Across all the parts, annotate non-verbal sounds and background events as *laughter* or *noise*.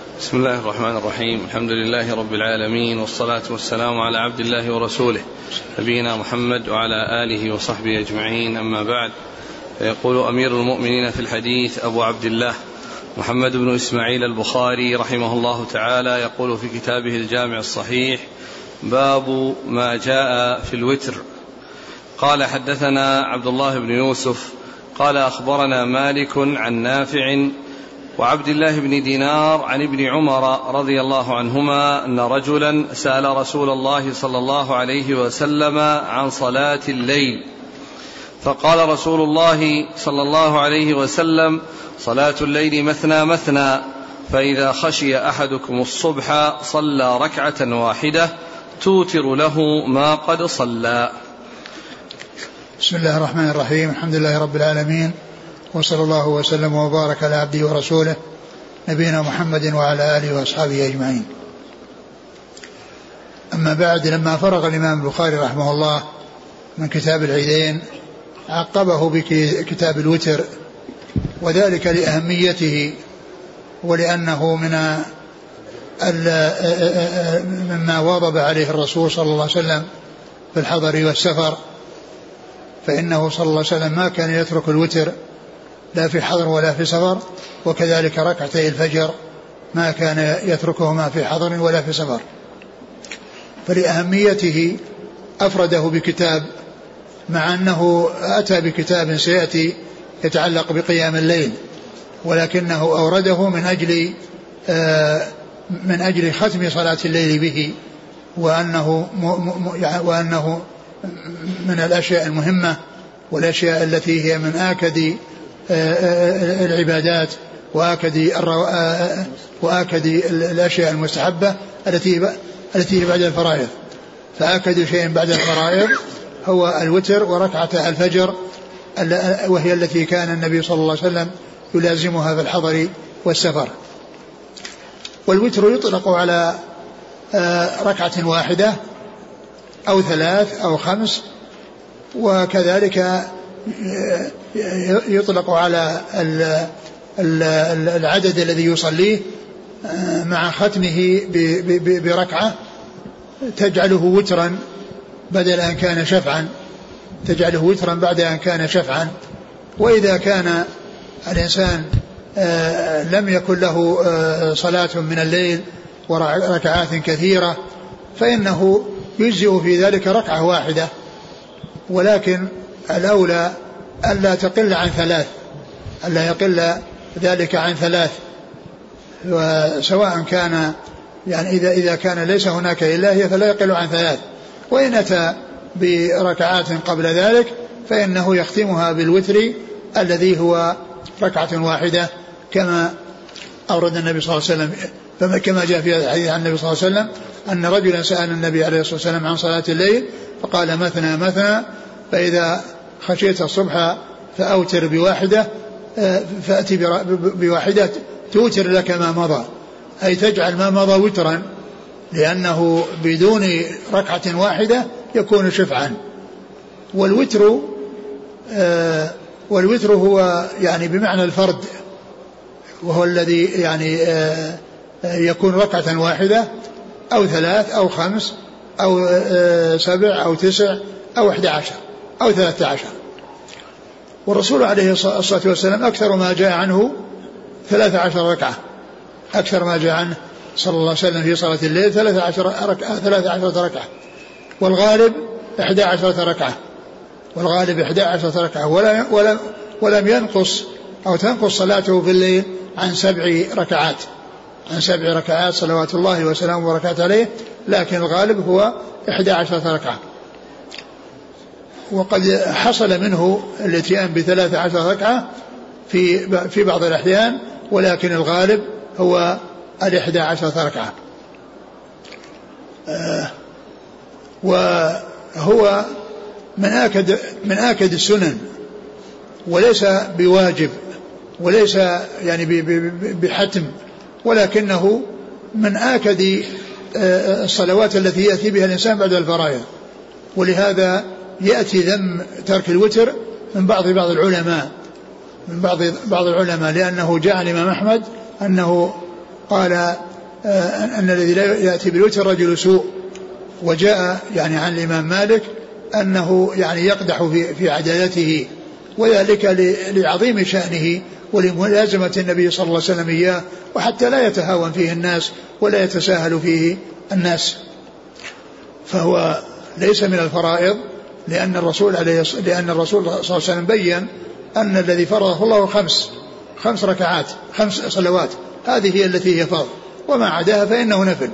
بسم الله الرحمن الرحيم. الحمد لله رب العالمين والصلاة والسلام على عبد الله ورسوله نبينا محمد وعلى آله وصحبه أجمعين. أما بعد فيقول أمير المؤمنين في الحديث أبو عبد الله محمد بن إسماعيل البخاري رحمه الله تعالى يقول في كتابه الجامع الصحيح باب ما جاء في الوتر. قال حدثنا عبد الله بن يوسف قال أخبرنا مالك عن نافع وعبد الله بن دينار عن ابن عمر رضي الله عنهما أن رجلا سأل رسول الله صلى الله عليه وسلم عن صلاة الليل. فقال رسول الله صلى الله عليه وسلم صلاة الليل مثنى مثنى فإذا خشي أحدكم الصبح صلى ركعة واحدة توتر له ما قد صلى. بسم الله الرحمن الرحيم الحمد لله رب العالمين وصلى الله وسلم وبارك على عبده ورسوله نبينا محمد وعلى آله وأصحابه أجمعين. أما بعد لما فرغ الإمام البخاري رحمه الله من كتاب العيدين عقبه بكتاب الوتر وذلك لأهميته ولأنه من مما واظب عليه الرسول صلى الله عليه وسلم في الحضر والسفر فإنه صلى الله عليه وسلم ما كان يترك الوتر لا في حضر ولا في سفر وكذلك ركعتي الفجر ما كان يتركهما في حضر ولا في سفر. فلأهميته أفرده بكتاب مع أنه أتى بكتاب سيأتي يتعلق بقيام الليل ولكنه أورده من أجل آه، من أجل ختم صلاة الليل به وأنه وأنه من الأشياء المهمة والأشياء التي هي من آكد العبادات وآكد آه، وآكد الأشياء المستحبة التي التي بعد الفرائض. فآكد شيء بعد الفرائض هو الوتر وركعة الفجر وهي التي كان النبي صلى الله عليه وسلم يلازمها في الحضر والسفر. والوتر يطلق على ركعة واحدة أو ثلاث أو خمس وكذلك يطلق على العدد الذي يصليه مع ختمه بركعة. تجعله وترا بدل أن كان شفعا. تجعله وترا بعد أن كان شفعا. وإذا كان الإنسان آه، لم يكن له آه، صلاة من الليل وركعات كثيرة فإنه يجزئ في ذلك ركعة واحدة. ولكن الأولى ألا تقل عن ثلاث ألا يقل ذلك عن ثلاث. وسواء كان يعني إذا إذا كان ليس هناك إلا هي فلا يقل عن ثلاث. وإن أتى بركعات قبل ذلك فإنه يختمها بالوتر الذي هو ركعة واحدة كما أورد النبي صلى الله عليه وسلم كما جاء في الحديث عن النبي صلى الله عليه وسلم أن رجلا سأل النبي عليه الصلاة والسلام عن صلاة الليل فقال مثنى مثنى فإذا خشيت الصبح فأوتر بواحدة آه، فأتي بواحدة توتر لك ما مضى. أي تجعل ما مضى وترا لأنه بدون ركعة واحدة يكون شفعا. والوتر آه، والوتر هو يعني بمعنى الفرد وهو الذي يعني آه، يكون ركعة واحدة أو ثلاث أو خمس أو سبع أو تسع أو أحد عشر. أو ثلاثة عشر. والرسول عليه الصلاة والسلام أكثر ما جاء عنه ثلاثة عشر ركعة. أكثر ما جاء عنه صلى الله عليه وسلم في صلاة الليل ثلاثة عشر ركعة ثلاثة عشرة ركعة. والغالب إحدى عشرة ركعة. والغالب إحدى عشرة ركعة. ولا ولم ولم ينقص أو تنقص صلاته في الليل عن سبع ركعات. عن سبع ركعات صلوات الله وسلامه وبركاته عليه. لكن الغالب هو إحدى عشرة ركعة. وقد حصل منه الاتيان بثلاث عشر ركعة في في بعض الأحيان ولكن الغالب هو الإحدى عشرة ركعة. آه، وهو من آكد من آكد السنن وليس بواجب وليس يعني بحتم ولكنه من آكد آه، الصلوات التي يأتي بها الإنسان بعد الفرائض. ولهذا يأتي ذم ترك الوتر من بعض بعض العلماء من بعض بعض العلماء لأنه جاء الإمام أحمد أنه قال آه، أن الذي لا يأتي بالوتر رجل سوء وجاء يعني عن الإمام مالك أنه يعني يقدح في في عدالته وذلك لعظيم شأنه ولملازمة النبي صلى الله عليه وسلم إياه وحتى لا يتهاون فيه الناس ولا يتساهل فيه الناس. فهو ليس من الفرائض لأن الرسول عليه لأن الرسول صلى الله عليه وسلم بين أن الذي فرضه الله خمس خمس ركعات خمس صلوات. هذه هي التي هي فرض. وما عداها فإنه نفل.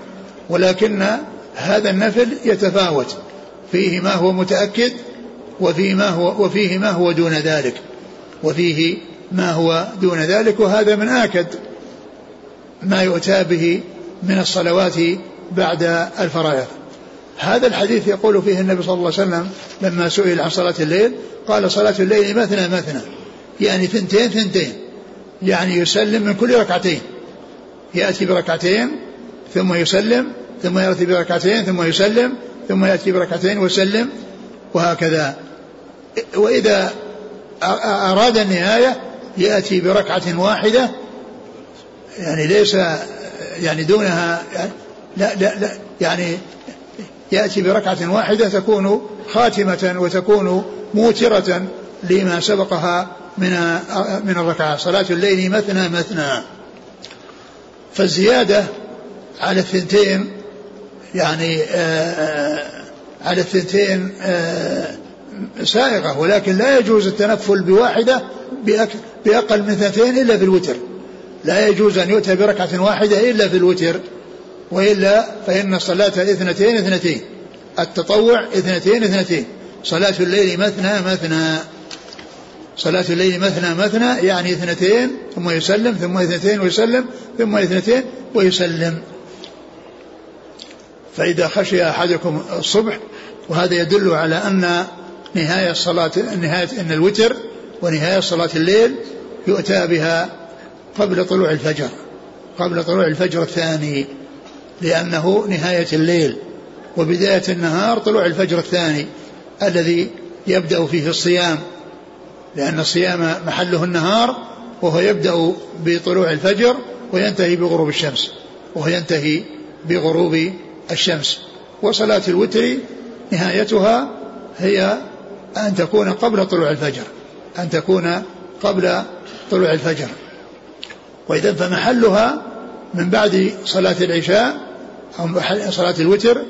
ولكن هذا النفل يتفاوت. فيه ما هو متأكد وفيه ما هو وفيه ما هو دون ذلك. وفيه ما هو دون ذلك وهذا من آكد ما يؤتى به من الصلوات بعد الفرائض. هذا الحديث يقول فيه النبي صلى الله عليه وسلم لما سئل عن صلاة الليل قال صلاة الليل مثنى مثنى يعني ثنتين ثنتين يعني يسلم من كل ركعتين يأتي بركعتين ثم يسلم ثم يأتي بركعتين ثم يسلم ثم يأتي بركعتين ويسلم وهكذا. وإذا أراد النهاية يأتي بركعة واحدة يعني ليس يعني دونها لا لا لا يعني يأتي بركعة واحدة تكون خاتمة وتكون موترة لما سبقها من من الركعات صلاة الليل مثنى مثنى. فالزيادة على الثنتين يعني آآ آآ على الثنتين سائغة ولكن لا يجوز التنفل بواحدة بأقل من ثنتين إلا في الوتر لا يجوز أن يؤتى بركعة واحدة إلا في الوتر وإلا فإن الصلاة اثنتين اثنتين التطوع اثنتين اثنتين. صلاة الليل مثنى مثنى. صلاة الليل مثنى مثنى يعني اثنتين ثم يسلم ثم اثنتين ويسلم ثم اثنتين ويسلم. فإذا خشي أحدكم الصبح وهذا يدل على أن نهاية الصلاة نهاية أن الوتر ونهاية صلاة الليل يؤتى بها قبل طلوع الفجر قبل طلوع الفجر الثاني. لأنه نهاية الليل وبداية النهار طلوع الفجر الثاني الذي يبدأ فيه الصيام لأن الصيام محله النهار وهو يبدأ بطلوع الفجر وينتهي بغروب الشمس وهو ينتهي بغروب الشمس. وصلاة الوتر نهايتها هي أن تكون قبل طلوع الفجر أن تكون قبل طلوع الفجر. وإذا فمحلها من بعد صلاة العشاء أو صلاة الوتر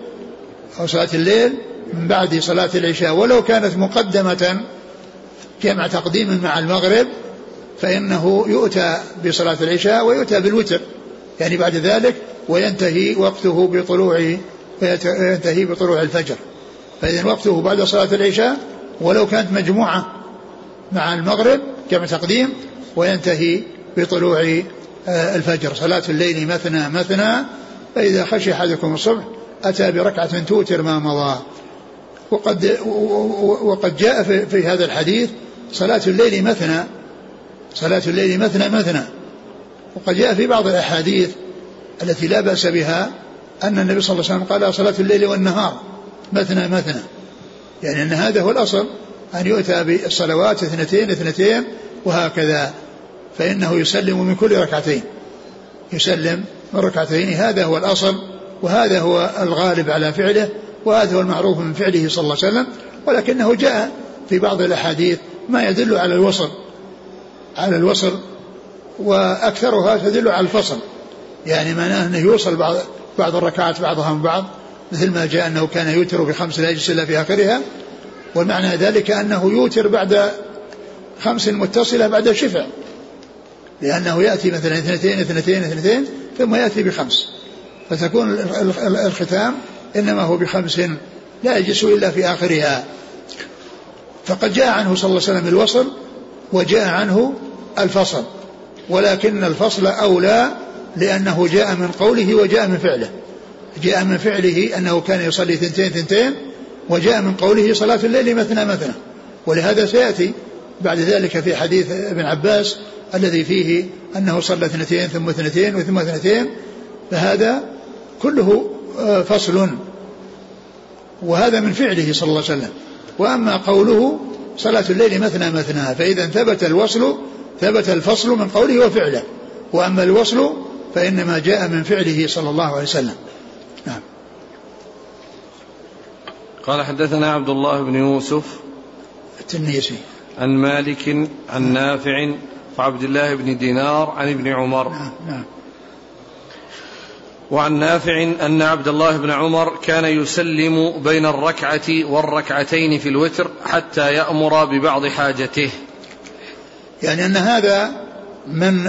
أو صلاة الليل من بعد صلاة العشاء. ولو كانت مقدمة جمع تقديم مع المغرب فإنه يؤتى بصلاة العشاء ويؤتى بالوتر. يعني بعد ذلك وينتهي وقته بطلوع وينتهي بطلوع الفجر. فإذا وقته بعد صلاة العشاء ولو كانت مجموعة مع المغرب جمع تقديم وينتهي بطلوع آه، الفجر. صلاة الليل مثنى مثنى فإذا خشي أحدكم الصبح أتى بركعة توتر ما مضى. وقد وقد جاء في, هذا الحديث صلاة الليل مثنى. صلاة الليل مثنى مثنى. وقد جاء في بعض الأحاديث التي لا بأس بها أن النبي صلى الله عليه وسلم قال صلاة الليل والنهار مثنى مثنى. يعني أن هذا هو الأصل أن يؤتى بالصلوات اثنتين اثنتين وهكذا. فإنه يسلم من كل ركعتين. يسلم من ركعتين هذا هو الأصل وهذا هو الغالب على فعله وهذا هو المعروف من فعله صلى الله عليه وسلم ولكنه جاء في بعض الأحاديث ما يدل على الوصل على الوصل وأكثرها تدل على الفصل يعني معناه أنه يوصل بعض بعض الركعات بعضها من بعض مثل ما جاء أنه كان يوتر بخمس لا يجلس إلا في آخرها والمعنى ذلك أنه يوتر بعد خمس متصلة بعد شفع لأنه يأتي مثلا اثنتين اثنتين اثنتين ثم يأتي بخمس. فتكون الختام إنما هو بخمس لا يجلس إلا في آخرها. فقد جاء عنه صلى الله عليه وسلم الوصل وجاء عنه الفصل. ولكن الفصل أولى لأنه جاء من قوله وجاء من فعله. جاء من فعله أنه كان يصلي ثنتين ثنتين وجاء من قوله صلاة الليل مثنى مثنى. ولهذا سيأتي بعد ذلك في حديث ابن عباس الذي فيه أنه صلى اثنتين ثم اثنتين وثم اثنتين فهذا كله آه، فصل. وهذا من فعله صلى الله عليه وسلم. وأما قوله صلاة الليل مثنى مثنى فإذا ثبت الوصل ثبت الفصل من قوله وفعله. وأما الوصل فإنما جاء من فعله صلى الله عليه وسلم. نعم. قال حدثنا عبد الله بن يوسف التنيسي. عن مالك عن نافع وعبد الله بن دينار عن ابن عمر. نعم نعم. وعن نافع أن عبد الله بن عمر كان يسلم بين الركعة والركعتين في الوتر حتى يأمر ببعض حاجته. يعني أن هذا من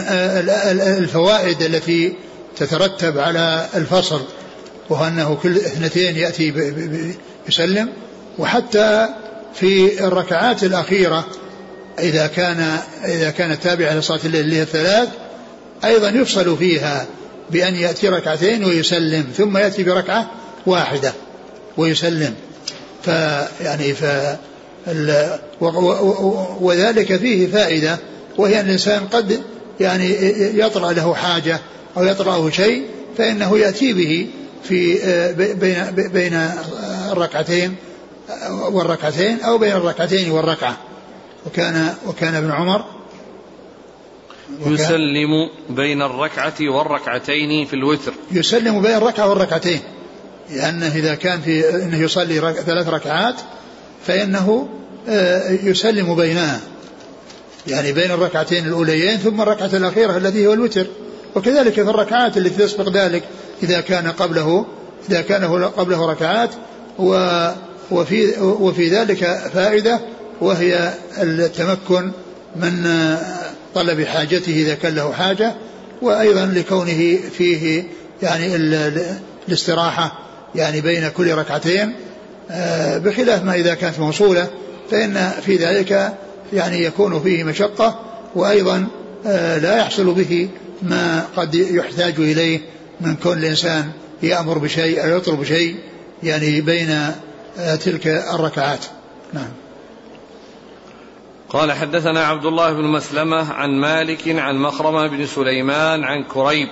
الفوائد التي تترتب على الفصل وهو أنه كل اثنتين يأتي يسلم وحتى في الركعات الأخيرة إذا كان إذا كانت تابعة لصلاة الليل اللي هي الثلاث أيضا يفصل فيها بأن يأتي ركعتين ويسلم ثم يأتي بركعة واحدة ويسلم. فيعني ف وذلك فيه فائدة وهي أن الإنسان قد يعني يطرأ له حاجة أو يطرأه شيء فإنه يأتي به في بين بين الركعتين والركعتين أو بين الركعتين والركعة. وكان وكان ابن عمر يسلم بين الركعة والركعتين في الوتر. يسلم بين الركعة والركعتين لأنه إذا كان في أنه يصلي ثلاث ركعات فإنه آه، يسلم بينها. يعني بين الركعتين الأوليين ثم الركعة الأخيرة التي هو الوتر. وكذلك في الركعات التي تسبق ذلك إذا كان قبله إذا كان قبله ركعات و وفي وفي ذلك فائدة وهي التمكن من طلب حاجته إذا كان له حاجة وأيضا لكونه فيه يعني الاستراحة يعني بين كل ركعتين آه، بخلاف ما إذا كانت موصولة فإن في ذلك يعني يكون فيه مشقة وأيضا آه، لا يحصل به ما قد يحتاج إليه من كون الإنسان يأمر بشيء أو يطلب شيء يعني بين آه، تلك الركعات. نعم. قال حدثنا عبد الله بن مسلمة عن مالك عن مخرمة بن سليمان عن كريب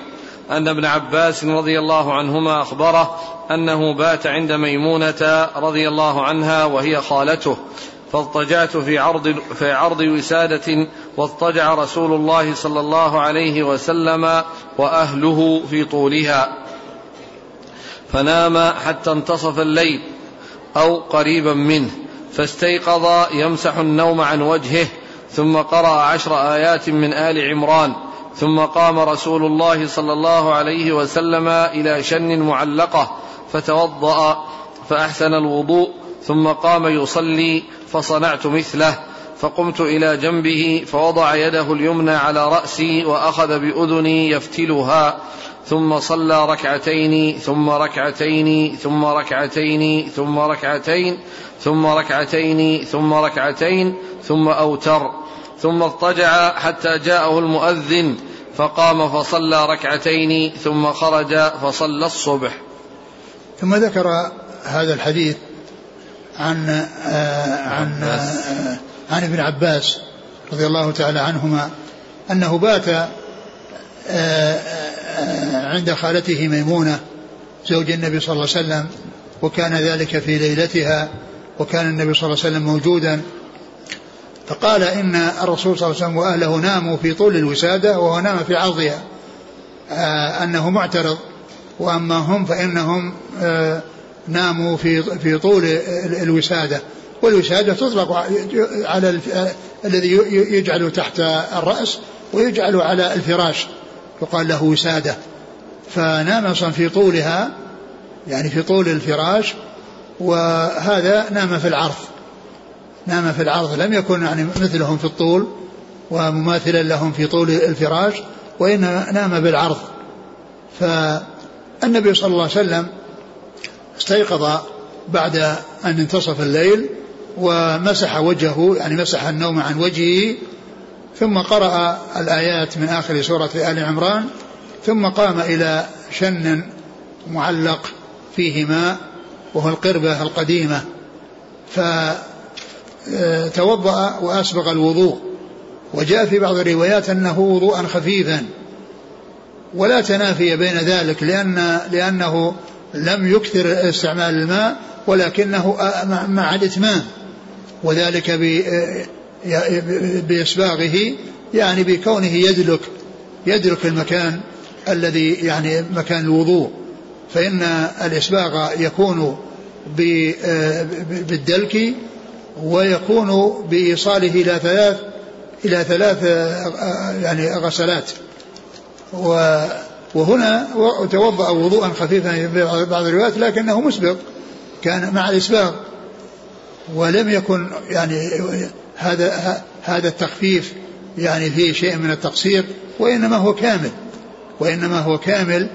أن ابن عباس رضي الله عنهما أخبره أنه بات عند ميمونة رضي الله عنها وهي خالته فاضطجعت في عرض في عرض وسادة واضطجع رسول الله صلى الله عليه وسلم وأهله في طولها. فنام حتى انتصف الليل أو قريبا منه. فاستيقظ يمسح النوم عن وجهه ثم قرأ عشر آيات من آل عمران ثم قام رسول الله صلى الله عليه وسلم إلى شن معلقة فتوضأ فأحسن الوضوء ثم قام يصلي فصنعت مثله فقمت إلى جنبه فوضع يده اليمنى على رأسي وأخذ بأذني يفتلها ثم صلى ركعتين ثم ركعتين ثم ركعتين ثم ركعتين ثم ركعتين ثم ركعتين ثم أوتر ثم اضطجع حتى جاءه المؤذن فقام فصلى ركعتين ثم خرج فصلى الصبح. ثم ذكر هذا الحديث عن آه عن آه عن ابن عباس رضي الله تعالى عنهما أنه بات آه, عند خالته ميمونة زوج النبي صلى الله عليه وسلم وكان ذلك في ليلتها وكان النبي صلى الله عليه وسلم موجودا. فقال إن الرسول صلى الله عليه وسلم وأهله ناموا في طول الوسادة وهو نام في عرضها. آه أنه معترض. وأما هم فإنهم آه ناموا في في طول الوسادة. والوسادة تطلق على الذي يجعل تحت الرأس ويجعل على الفراش. يقال له وسادة. فنام في طولها يعني في طول الفراش وهذا نام في العرض. نام في العرض لم يكن يعني مثلهم في الطول ومماثلا لهم في طول الفراش وإنما نام بالعرض. فالنبي صلى الله عليه وسلم استيقظ بعد أن انتصف الليل ومسح وجهه يعني مسح النوم عن وجهه ثم قرأ الآيات من آخر سورة آل عمران ثم قام إلى شن معلق فيه ماء وهو القربة القديمة. فتوضأ وأسبغ الوضوء. وجاء في بعض الروايات أنه وضوءا خفيفا. ولا تنافي بين ذلك لأن لأنه لم يكثر استعمال الماء ولكنه مع الإتمام وذلك بإسباغه يعني بكونه يدلك يدلك المكان الذي يعني مكان الوضوء. فإن الإسباغ يكون بالدلك ويكون بإيصاله إلى ثلاث إلى ثلاث يعني غسلات. وهنا توضأ وضوءا خفيفا في بعض الروايات لكنه مسبق كان مع الإسباغ ولم يكن يعني هذا هذا التخفيف يعني فيه شيء من التقصير وإنما هو كامل وإنما هو كامل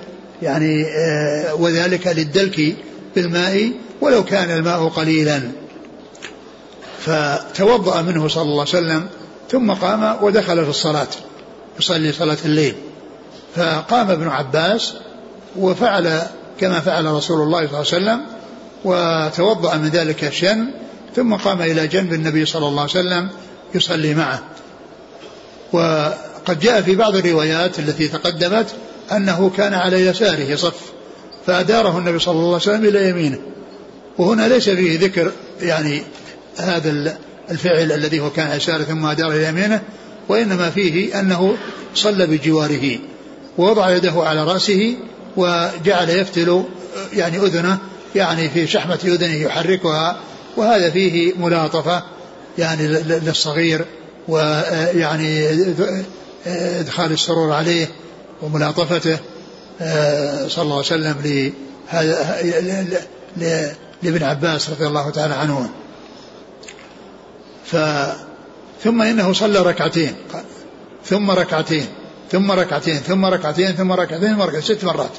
يعني آه، وذلك للدلك بالماء ولو كان الماء قليلا. فتوضأ منه صلى الله عليه وسلم ثم قام ودخل في الصلاة يصلي صلاة الليل. فقام ابن عباس وفعل كما فعل رسول الله صلى الله عليه وسلم وتوضأ من ذلك شن ثم قام إلى جنب النبي صلى الله عليه وسلم يصلي معه. وقد جاء في بعض الروايات التي تقدمت أنه كان على يساره صف فأداره النبي صلى الله عليه وسلم إلى يمينه. وهنا ليس فيه ذكر يعني هذا الفعل الذي هو كان يساره ثم أدار إلى يمينه وإنما فيه أنه صلى بجواره. ووضع يده على رأسه وجعل يفتل يعني أذنه يعني في شحمة أذنه يحركها وهذا فيه ملاطفة يعني للصغير ويعني إدخال السرور عليه وملاطفته آه، صلى الله عليه وسلم لابن عباس رضي الله تعالى عنه. ف ثم إنه صلى ركعتين ثم ركعتين ثم ركعتين ثم ركعتين ثم ركعتين ثم ركعتين ست مرات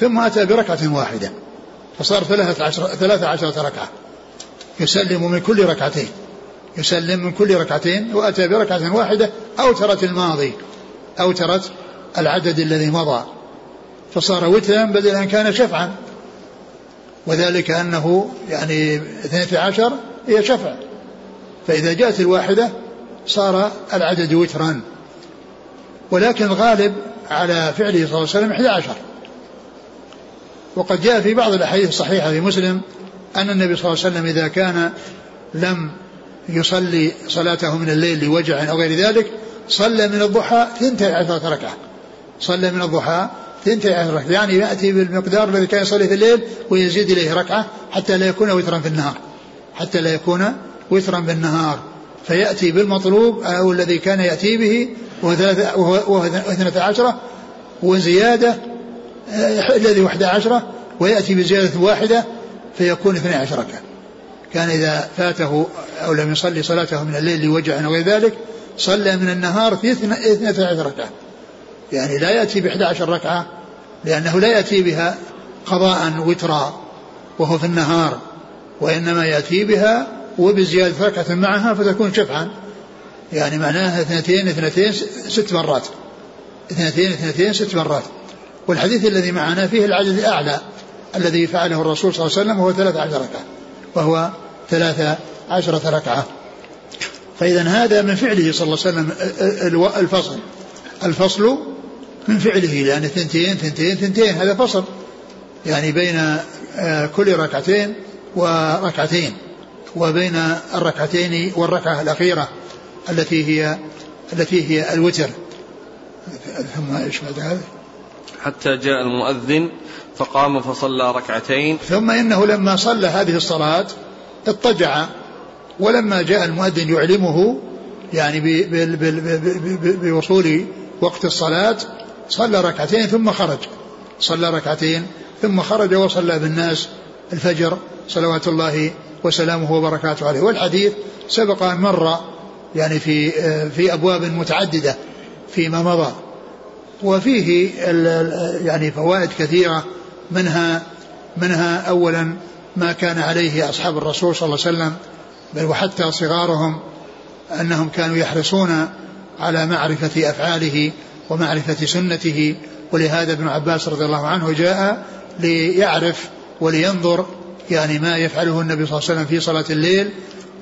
ثم أتى بركعة واحدة فصار ثلاثة عشر ثلاثة عشرة ركعة. يسلم من كل ركعتين. يسلم من كل ركعتين وأتى بركعة واحدة أوترت الماضي أوترت العدد الذي مضى. فصار وترا بدل أن كان شفعا. وذلك أنه يعني اثنتي عشر هي شفع. فإذا جاءت الواحدة صار العدد وترا. ولكن الغالب على فعله صلى الله عليه وسلم 11 وقد جاء في بعض الأحاديث الصحيحة في مسلم أن النبي صلى الله عليه وسلم إذا كان لم يصلي صلاته من الليل لوجع أو غير ذلك صلى من الضحى ثنتي عشرة ركعة. صلى من الضحى ثنتي عشرة ركعة. يعني يأتي بالمقدار الذي كان يصلي في الليل ويزيد إليه ركعة حتى لا يكون وترا في النهار. حتى لا يكون وترا بالنهار فيأتي بالمطلوب أو الذي كان يأتي به وهو اثنتا عشرة وزيادة آه، الذي واحدة عشرة ويأتي بزيادة واحدة فيكون اثني عشر ركعة. كان إذا فاته أو لم يصلي صلاته من الليل لوجع أو غير ذلك صلى من النهار في اثنتا عشر ركعة. يعني لا يأتي بإحدى عشر ركعة لأنه لا يأتي بها قضاء وترا وهو في النهار وإنما يأتي بها وبزيادة ركعة معها فتكون شفعا. يعني معناها اثنتين اثنتين ست مرات. اثنتين اثنتين ست مرات. والحديث الذي معنا فيه العدد الأعلى. الذي فعله الرسول صلى الله عليه وسلم وهو ثلاث عشر ركعة وهو ثلاث عشرة ركعة. فإذا هذا من فعله صلى الله عليه وسلم الفصل. الفصل من فعله لأن ثنتين ثنتين ثنتين هذا فصل. يعني بين آه، كل ركعتين وركعتين وبين الركعتين والركعة الأخيرة التي هي التي هي الوتر. ثم إيش بعد هذا؟ حتى جاء المؤذن فقام فصلى ركعتين. ثم إنه لما صلى هذه الصلاة اضطجع ولما جاء المؤذن يعلمه يعني بوصول وقت الصلاة صلى ركعتين ثم خرج. صلى ركعتين ثم خرج وصلى بالناس الفجر صلوات الله وسلامه وبركاته عليه. والحديث سبق أن مر يعني في في أبواب متعددة فيما مضى. وفيه يعني فوائد كثيرة منها منها أولا ما كان عليه أصحاب الرسول صلى الله عليه وسلم بل وحتى صغارهم أنهم كانوا يحرصون على معرفة أفعاله ومعرفة سنته. ولهذا ابن عباس رضي الله عنه جاء ليعرف ولينظر يعني ما يفعله النبي صلى الله عليه وسلم في صلاة الليل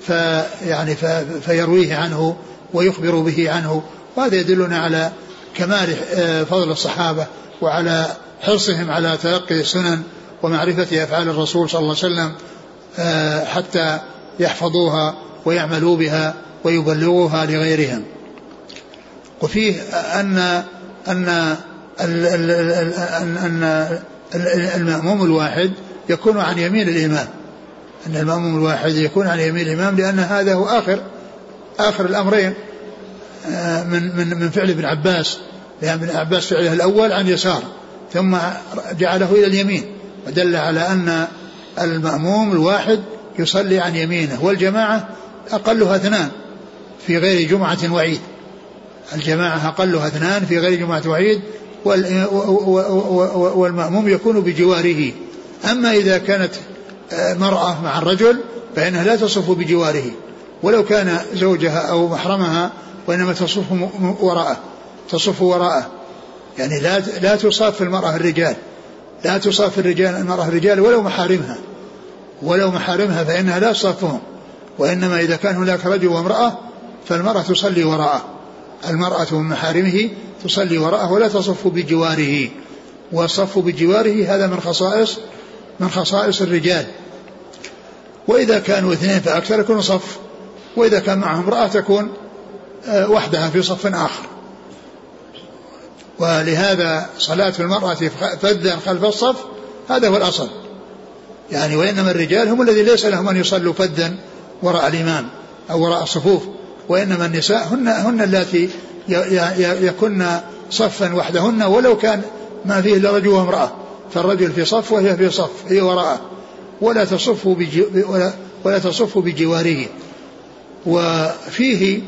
فيعني فيرويه عنه ويخبر به عنه. وهذا يدلنا على كمال آه، فضل الصحابة وعلى حرصهم على تلقي السنن ومعرفة أفعال الرسول صلى الله عليه وسلم آه، حتى يحفظوها ويعملوا بها ويبلغوها لغيرهم. وفيه أن أن أن المأموم الواحد يكون عن يمين الإمام. أن المأموم الواحد يكون عن يمين الإمام لأن هذا هو آخر آخر الأمرين. من من من فعل ابن عباس. لأن ابن عباس فعله الأول عن يسار ثم جعله إلى اليمين ودل على أن المأموم الواحد يصلي عن يمينه والجماعة أقلها اثنان في غير جمعة وعيد. الجماعة أقلها اثنان في غير جمعة وعيد والمأموم يكون بجواره. أما إذا كانت آه، مرأة مع الرجل فإنها لا تصف بجواره. ولو كان زوجها أو محرمها وإنما تصف وراءه تصف وراءه. يعني لا لا تصاف المرأة الرجال لا تصاف الرجال المرأة الرجال ولو محارمها ولو محارمها فإنها لا تصافهم. وإنما إذا كان هناك رجل وامرأة فالمرأة تصلي وراءه. المرأة من محارمه تصلي وراءه ولا تصف بجواره. والصف بجواره هذا من خصائص من خصائص الرجال. وإذا كانوا اثنين فأكثر يكون صف وإذا كان معهم امرأة تكون وحدها في صف آخر. ولهذا صلاة المرأة فذا خلف الصف هذا هو الأصل. يعني وإنما الرجال هم الذي ليس لهم أن يصلوا فذا وراء الإمام أو وراء الصفوف وإنما النساء هن هن اللاتي يكن صفا وحدهن ولو كان ما فيه إلا رجل وامرأة. فالرجل في صف وهي في صف هي وراءه. ولا تصف ولا, ولا تصف بجواره. وفيه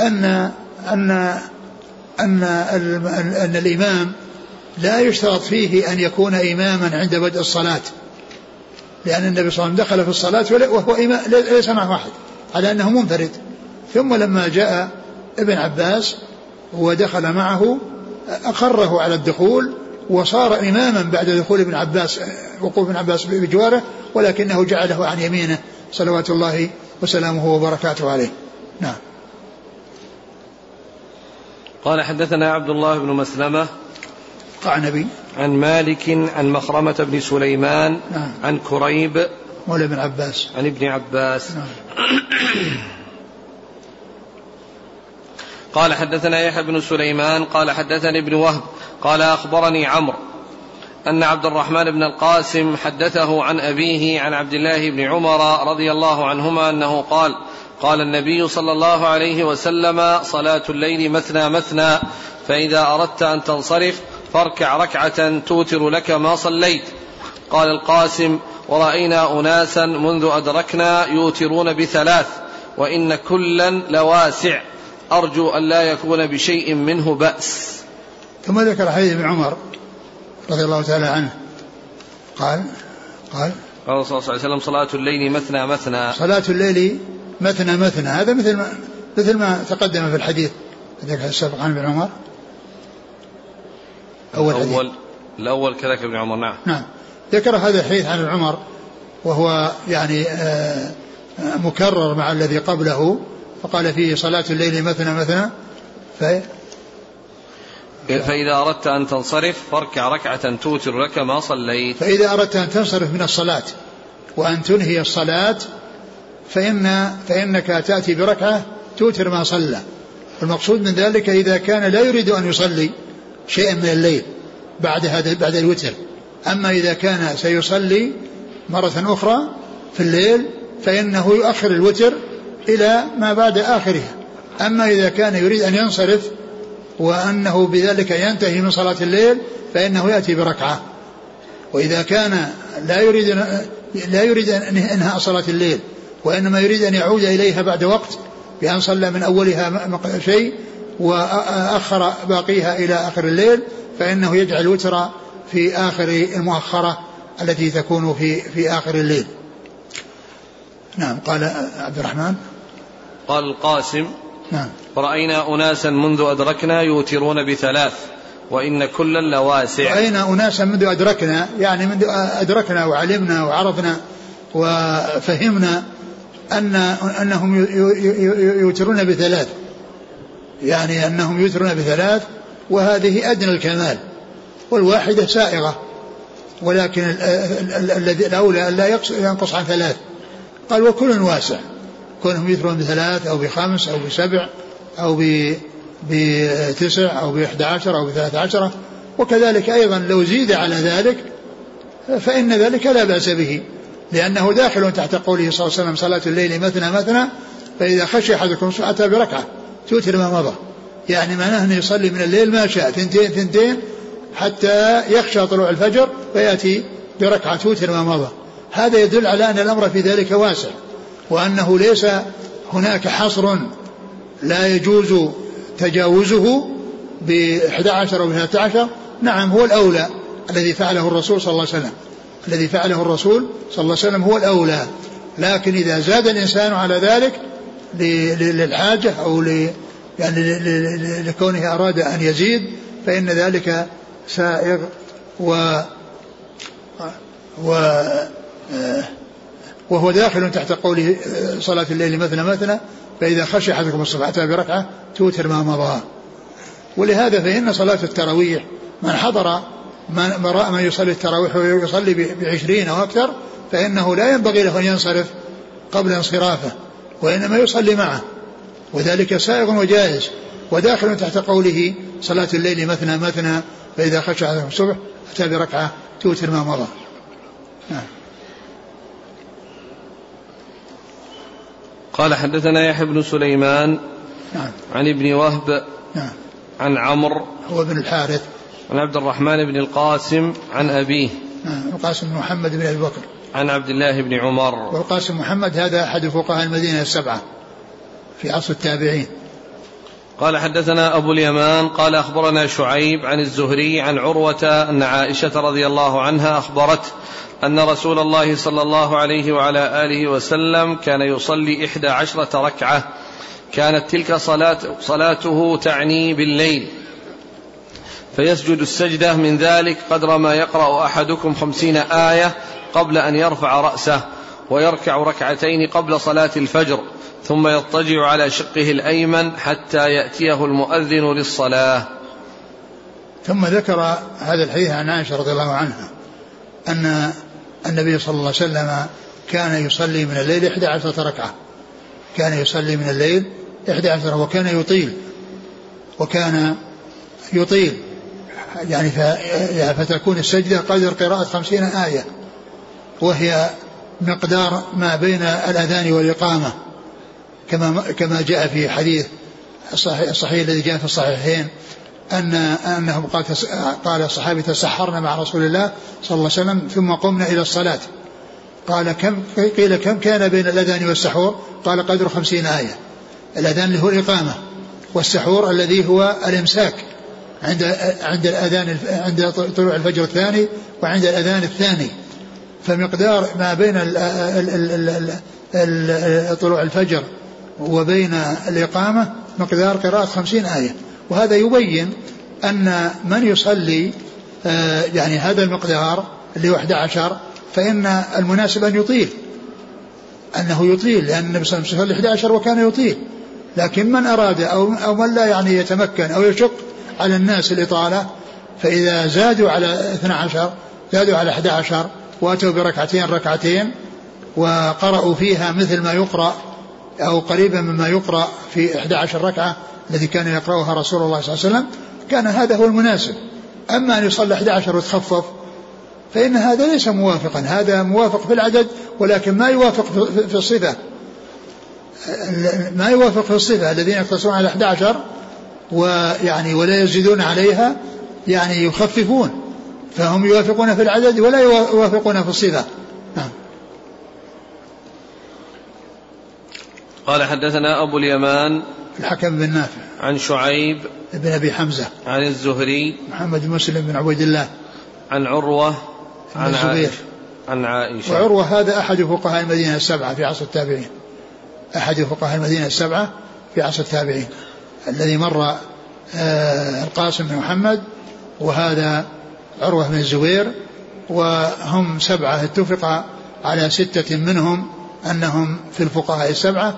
أن أن أن أن الإمام لا يشترط فيه أن يكون إماما عند بدء الصلاة. لأن النبي صلى الله عليه وسلم دخل في الصلاة وهو إمام ليس معه واحد على أنه منفرد. ثم لما جاء ابن عباس ودخل معه أقره على الدخول وصار إماما بعد دخول ابن عباس وقوف ابن عباس بجواره ولكنه جعله عن يمينه صلوات الله وسلامه وبركاته عليه. نعم. قال حدثنا عبد الله بن مسلمة قعنبي عن مالك عن مخرمة بن سليمان نعم. عن كريب مولى ابن عباس. عن ابن عباس. نعم. *coughs* قال حدثنا يحيى بن سليمان قال حدثني ابن وهب قال أخبرني عمرو أن عبد الرحمن بن القاسم حدثه عن أبيه عن عبد الله بن عمر رضي الله عنهما أنه قال قال النبي صلى الله عليه وسلم صلاة الليل مثنى مثنى فإذا أردت أن تنصرف فاركع ركعة توتر لك ما صليت. قال القاسم ورأينا أناسا منذ أدركنا يوترون بثلاث وإن كلا لواسع. أرجو أن لا يكون بشيء منه بأس. ثم ذكر حديث ابن عمر رضي الله تعالى عنه. قال قال قال صلى الله عليه وسلم صلاة الليل مثنى مثنى. صلاة الليل مثنى مثنى هذا مثل ما مثل ما تقدم في الحديث. ذكر السابق عن ابن عمر. أول الأول الأول كذلك ابن عمر نعم. نعم. ذكر هذا الحديث عن ابن عمر وهو يعني آه، مكرر مع الذي قبله. فقال فيه صلاة الليل مثنى مثنى ف فإذا أردت أن تنصرف فاركع ركعة توتر لك ما صليت. فإذا أردت أن تنصرف من الصلاة وأن تنهي الصلاة فإن فإنك تأتي بركعة توتر ما صلى. المقصود من ذلك إذا كان لا يريد أن يصلي شيئا من الليل بعد هذا بعد الوتر. أما إذا كان سيصلي مرة أخرى في الليل فإنه يؤخر الوتر إلى ما بعد آخرها. أما إذا كان يريد أن ينصرف وأنه بذلك ينتهي من صلاة الليل فإنه يأتي بركعة. وإذا كان لا يريد لا يريد أن إنهاء صلاة الليل وإنما يريد أن يعود إليها بعد وقت بأن صلى من أولها شيء وأخر باقيها إلى آخر الليل فإنه يجعل الوتر في آخر المؤخرة التي تكون في في آخر الليل. نعم قال عبد الرحمن. قال القاسم. نعم. رأينا أناسا منذ أدركنا يوترون بثلاث وإن كلا لواسع. رأينا أناسا منذ أدركنا يعني منذ أدركنا وعلمنا وعرفنا وفهمنا أن أنهم يوترون بثلاث. يعني أنهم يوترون بثلاث وهذه أدنى الكمال. والواحدة سائغة. ولكن الذي الأولى أن لا ينقص عن ثلاث. قال وكل واسع. كونهم يثرون بثلاث أو بخمس أو بسبع أو بتسع أو بإحدى عشر أو بثلاث عشرة وكذلك أيضا لو زيد على ذلك فإن ذلك لا بأس به. لأنه داخل تحت قوله صلى الله عليه وسلم صلاة الليل مثنى مثنى فإذا خشي أحدكم أتى بركعة توتر ما مضى. يعني معناه أنه يصلي من الليل ما شاء ثنتين ثنتين حتى يخشى طلوع الفجر فيأتي بركعة توتر ما مضى. هذا يدل على أن الأمر في ذلك واسع وأنه ليس هناك حصر لا يجوز تجاوزه ب 11 أو ب 13 نعم هو الأولى الذي فعله الرسول صلى الله عليه وسلم. الذي فعله الرسول صلى الله عليه وسلم هو الأولى. لكن إذا زاد الإنسان على ذلك للحاجة أو ل يعني لكونه أراد أن يزيد فإن ذلك سائغ و و وهو داخل تحت قوله صلاة الليل مثنى مثنى فإذا خشي أحدكم الصبح أتى بركعة توتر ما مضى. ولهذا فإن صلاة التراويح من حضر من رأى من يصلي التراويح ويصلي بعشرين أو أكثر فإنه لا ينبغي له أن ينصرف قبل انصرافه وإنما يصلي معه. وذلك سائغ وجائز وداخل تحت قوله صلاة الليل مثنى مثنى فإذا خشى أحدكم الصبح أتى بركعة توتر ما مضى. نعم. قال حدثنا يحيى بن سليمان نعم. عن ابن وهب نعم. عن عمرو هو بن الحارث. عن عبد الرحمن بن القاسم عن أبيه. نعم القاسم بن محمد بن أبي بكر. عن عبد الله بن عمر. والقاسم محمد هذا أحد فقهاء المدينة السبعة في عصر التابعين. قال حدثنا أبو اليمان قال أخبرنا شعيب عن الزهري عن عروة أن عائشة رضي الله عنها أخبرت أن رسول الله صلى الله عليه وعلى آله وسلم كان يصلي إحدى عشرة ركعة. كانت تلك صلاة صلاته تعني بالليل. فيسجد السجدة من ذلك قدر ما يقرأ أحدكم خمسين آية قبل أن يرفع رأسه ويركع ركعتين قبل صلاة الفجر ثم يضطجع على شقه الأيمن حتى يأتيه المؤذن للصلاة. ثم ذكر هذا الحديث عن عائشة رضي الله عنها أن النبي صلى الله عليه وسلم كان يصلي من الليل إحدى عشرة ركعة. كان يصلي من الليل إحدى عشرة وكان يطيل وكان يطيل. يعني فتكون السجدة قدر قراءة خمسين آية وهي مقدار ما بين الأذان والإقامة كما كما جاء في حديث الصحيح, الصحيح الذي جاء في الصحيحين أن أنهم قال قال الصحابي تسحرنا مع رسول الله صلى الله عليه وسلم ثم قمنا إلى الصلاة. قال كم قيل كم كان بين الأذان والسحور؟ قال قدر خمسين آية. الأذان اللي هو الإقامة والسحور الذي هو الإمساك. عند عند الأذان عند طلوع الفجر الثاني وعند الأذان الثاني. فمقدار ما بين طلوع الفجر وبين الإقامة مقدار قراءة خمسين آية. وهذا يبين أن من يصلي آه، يعني هذا المقدار اللي هو 11 فإن المناسب أن يطيل. أنه يطيل لأن النبي صلى الله عليه وسلم 11 وكان يطيل. لكن من أراد أو, أو من لا يعني يتمكن أو يشق على الناس الإطالة فإذا زادوا على 12 زادوا على 11 وأتوا بركعتين ركعتين وقرأوا فيها مثل ما يقرأ أو قريبا مما يقرأ في 11 ركعة الذي كان يقرأها رسول الله صلى الله عليه وسلم كان هذا هو المناسب. أما أن يصلي 11 ويتخفف فإن هذا ليس موافقا. هذا موافق في العدد ولكن ما يوافق في الصفة. ما يوافق في الصفة الذين يقتصرون على 11 ويعني ولا يزيدون عليها يعني يخففون فهم يوافقون في العدد ولا يوافقون في الصفة. نعم. قال حدثنا أبو اليمان الحكم بن نافع. عن شعيب بن أبي حمزة. عن الزهري محمد بن مسلم بن عبيد الله. عن عروة عن الزبير. عن عائشة. وعروة هذا أحد فقهاء المدينة السبعة في عصر التابعين. أحد فقهاء المدينة السبعة في عصر التابعين. الذي مر آه القاسم بن محمد وهذا عروة بن الزبير وهم سبعة اتفق على ستة منهم أنهم في الفقهاء السبعة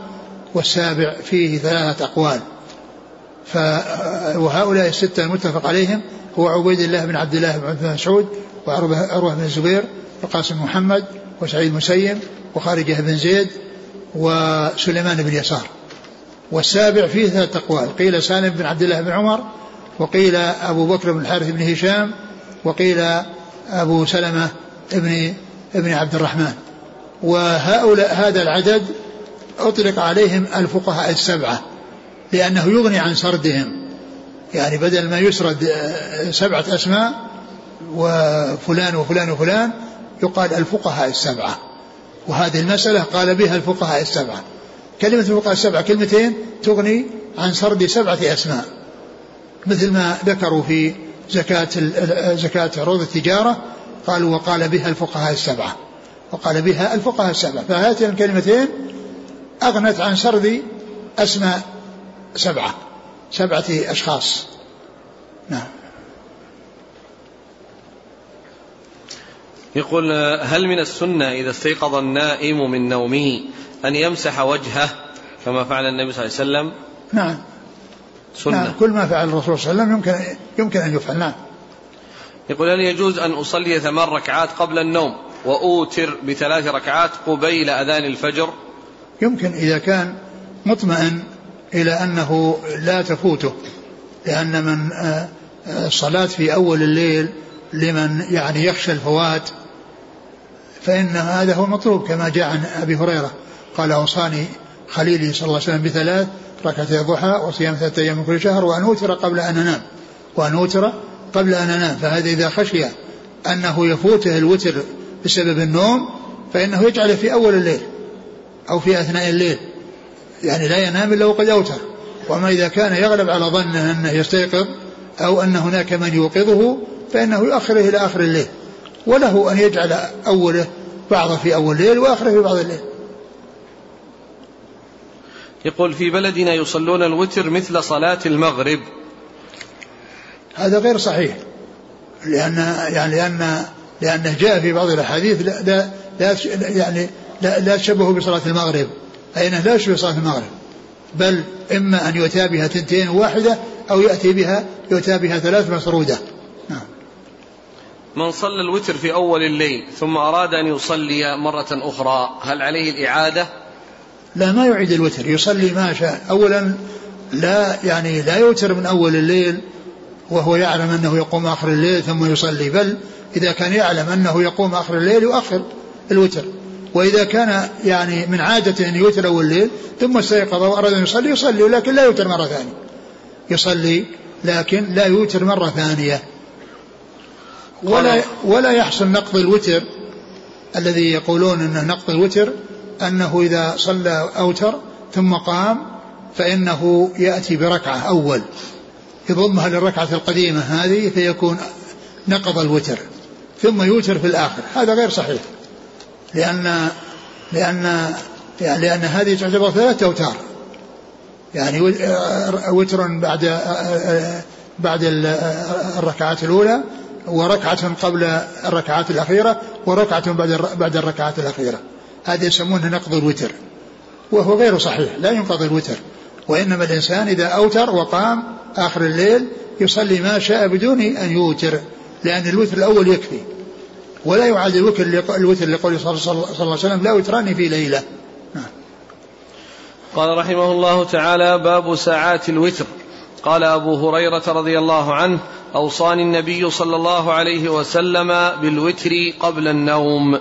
والسابع فيه ثلاثة أقوال. وهؤلاء الستة المتفق عليهم هو عبيد الله بن عبد الله بن مسعود وعروة بن الزبير وقاسم محمد وسعيد مسيم وخارجة بن زيد وسليمان بن يسار. والسابع فيه ثلاثة أقوال قيل سالم بن عبد الله بن عمر وقيل أبو بكر بن الحارث بن هشام وقيل أبو سلمة ابن ابن عبد الرحمن. وهؤلاء هذا العدد أطلق عليهم الفقهاء السبعة لأنه يغني عن سردهم. يعني بدل ما يسرد آه، سبعة أسماء وفلان وفلان وفلان يقال الفقهاء السبعة. وهذه المسألة قال بها الفقهاء السبعة. كلمة الفقهاء السبعة كلمتين تغني عن سرد سبعة أسماء مثل ما ذكروا في زكاة زكاة عروض التجارة قالوا وقال بها الفقهاء السبعة. وقال بها الفقهاء السبعة. فهاتين الكلمتين أغنت عن سرد أسماء سبعة سبعة أشخاص. نعم. يقول هل من السنة إذا استيقظ النائم من نومه أن يمسح وجهه كما فعل النبي صلى الله عليه وسلم نعم. سنة. نعم كل ما فعل الرسول صلى الله عليه وسلم يمكن يمكن أن يفعل. نعم. يقول هل يجوز أن أصلي ثمان ركعات قبل النوم وأوتر بثلاث ركعات قبيل أذان الفجر؟ يمكن إذا كان مطمئن إلى أنه لا تفوته لأن من آه، آه، الصلاة في أول الليل لمن يعني يخشى الفوات فإن هذا هو المطلوب كما جاء عن أبي هريرة. قال أوصاني خليلي صلى الله عليه وسلم بثلاث ركعتي الضحى وصيام ثلاثة أيام من كل شهر وأن أوتر قبل أن أنام وأن أوتر قبل أن أنام. فهذا إذا خشي أنه يفوته الوتر بسبب النوم فإنه يجعله في أول الليل أو في أثناء الليل يعني لا ينام إلا وقد أوتر. وما إذا كان يغلب على ظنه أنه يستيقظ أو أن هناك من يوقظه فإنه يؤخره إلى آخر الليل وله أن يجعل أوله بعضه في أول الليل وآخره في بعض الليل. يقول في بلدنا يصلون الوتر مثل صلاة المغرب. هذا غير صحيح. لأن يعني لأن لأنه جاء في بعض الأحاديث لا, لا, لا يعني لا, لا تشبه بصلاة المغرب. أي أنه لا يشبه صلاة المغرب. بل إما أن يؤتى بها تنتين واحدة أو يأتي بها يؤتى بها ثلاث مسرودة نعم. من صلى الوتر في أول الليل ثم أراد أن يصلي مرة أخرى هل عليه الإعادة؟ لا ما يعيد الوتر يصلي ما شاء. أولا لا يعني لا يوتر من أول الليل وهو يعلم أنه يقوم آخر الليل ثم يصلي بل إذا كان يعلم أنه يقوم آخر الليل يؤخر الوتر. وإذا كان يعني من عادته أن يوتر أول الليل ثم استيقظ وأراد أن يصلي يصلي ولكن لا يوتر مرة ثانية. يصلي لكن لا يوتر مرة ثانية. ولا ولا يحصل نقض الوتر الذي يقولون إنه نقض الوتر أنه إذا صلى أوتر ثم قام فإنه يأتي بركعة أول يضمها للركعة القديمة هذه فيكون نقض الوتر ثم يوتر في الآخر. هذا غير صحيح لأن لأن يعني لأن هذه تعتبر ثلاثة أوتار. يعني وتر بعد بعد الركعات الأولى وركعة قبل الركعات الأخيرة وركعة بعد بعد الركعات الأخيرة. هذا يسمونه نقض الوتر وهو غير صحيح لا ينقضي الوتر. وإنما الإنسان إذا أوتر وقام آخر الليل يصلي ما شاء بدون أن يوتر لأن الوتر الأول يكفي. ولا يعاد الوتر الوتر لقول صلى الله عليه وسلم لا وتران في ليلة. نعم. قال رحمه الله تعالى باب ساعات الوتر. قال أبو هريرة رضي الله عنه أوصاني النبي صلى الله عليه وسلم بالوتر قبل النوم.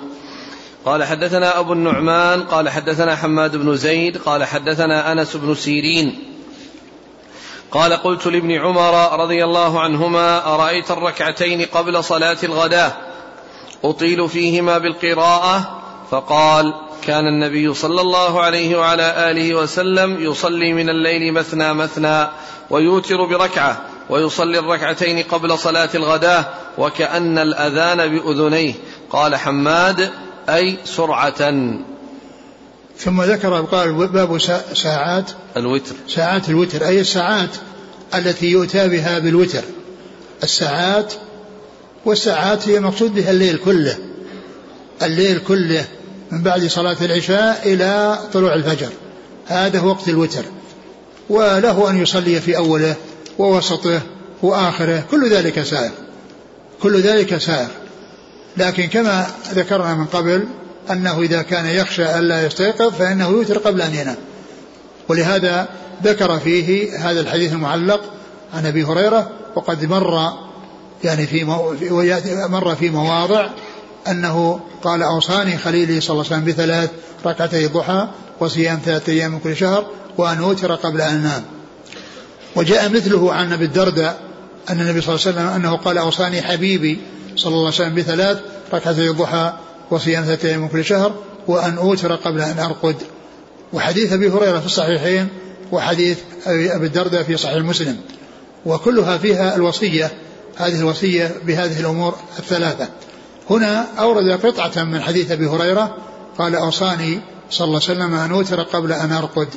قال حدثنا أبو النعمان قال حدثنا حماد بن زيد قال حدثنا أنس بن سيرين. قال قلت لابن عمر رضي الله عنهما أرأيت الركعتين قبل صلاة الغداء أطيل فيهما بالقراءة؟ فقال كان النبي صلى الله عليه وعلى آله وسلم يصلي من الليل مثنى مثنى ويوتر بركعة ويصلي الركعتين قبل صلاة الغداة وكأن الأذان بأذنيه. قال حماد أي سرعة. ثم ذكر قال باب ساعات. الوتر. ساعات الوتر أي الساعات التي يؤتى بها بالوتر. الساعات والساعات هي مقصود بها الليل كله. الليل كله من بعد صلاة العشاء إلى طلوع الفجر. هذا هو وقت الوتر. وله أن يصلي في أوله ووسطه وآخره. كل ذلك سائر. كل ذلك سائر. لكن كما ذكرنا من قبل أنه إذا كان يخشى ألا يستيقظ فإنه يوتر قبل أن ينام. ولهذا ذكر فيه هذا الحديث المعلق عن أبي هريرة وقد مر يعني في مو مر في مواضع أنه قال أوصاني خليلي صلى الله عليه وسلم بثلاث ركعتي الضحى وصيام ثلاثة أيام من كل شهر وأن أوتر قبل أن أنام. وجاء مثله عن أبي الدرداء أن النبي صلى الله عليه وسلم أنه قال أوصاني حبيبي صلى الله عليه وسلم بثلاث ركعتي الضحى وصيام ثلاثة أيام كل شهر وأن أوتر قبل أن أرقد. وحديث أبي هريرة في الصحيحين وحديث أبي الدرداء في صحيح مسلم. وكلها فيها الوصية هذه الوصية بهذه الأمور الثلاثة. هنا أورد قطعة من حديث أبي هريرة قال أوصاني صلى الله عليه وسلم أن أوتر قبل أن أرقد.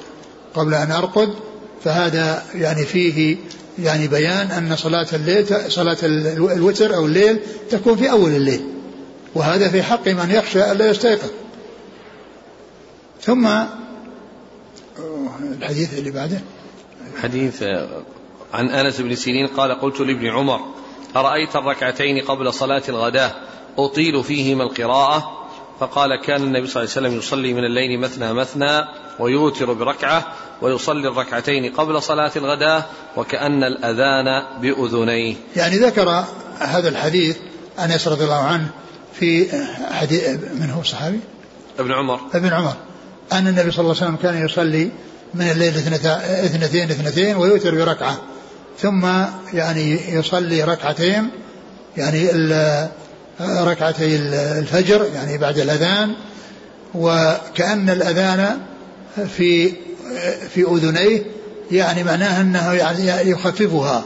قبل أن أرقد فهذا يعني فيه يعني بيان أن صلاة الليل صلاة الوتر أو الليل تكون في أول الليل وهذا في حق من يخشى ألا يستيقظ. ثم الحديث اللي بعده. حديث عن أنس بن سيرين قال قلت لابن عمر أرأيت الركعتين قبل صلاة الغداة أطيل فيهما القراءة؟ فقال كان النبي صلى الله عليه وسلم يصلي من الليل مثنى مثنى ويوتر بركعة ويصلي الركعتين قبل صلاة الغداه وكأن الأذان بأذنيه. يعني ذكر هذا الحديث أنس رضي الله عنه في حديث من هو الصحابي؟ ابن عمر ابن عمر أن النبي صلى الله عليه وسلم كان يصلي من الليل اثنتين اثنتين ويوتر بركعة ثم يعني يصلي ركعتين يعني ركعتي الفجر يعني بعد الأذان وكأن الأذان في في أذنيه يعني معناه أنه يعني يخففها.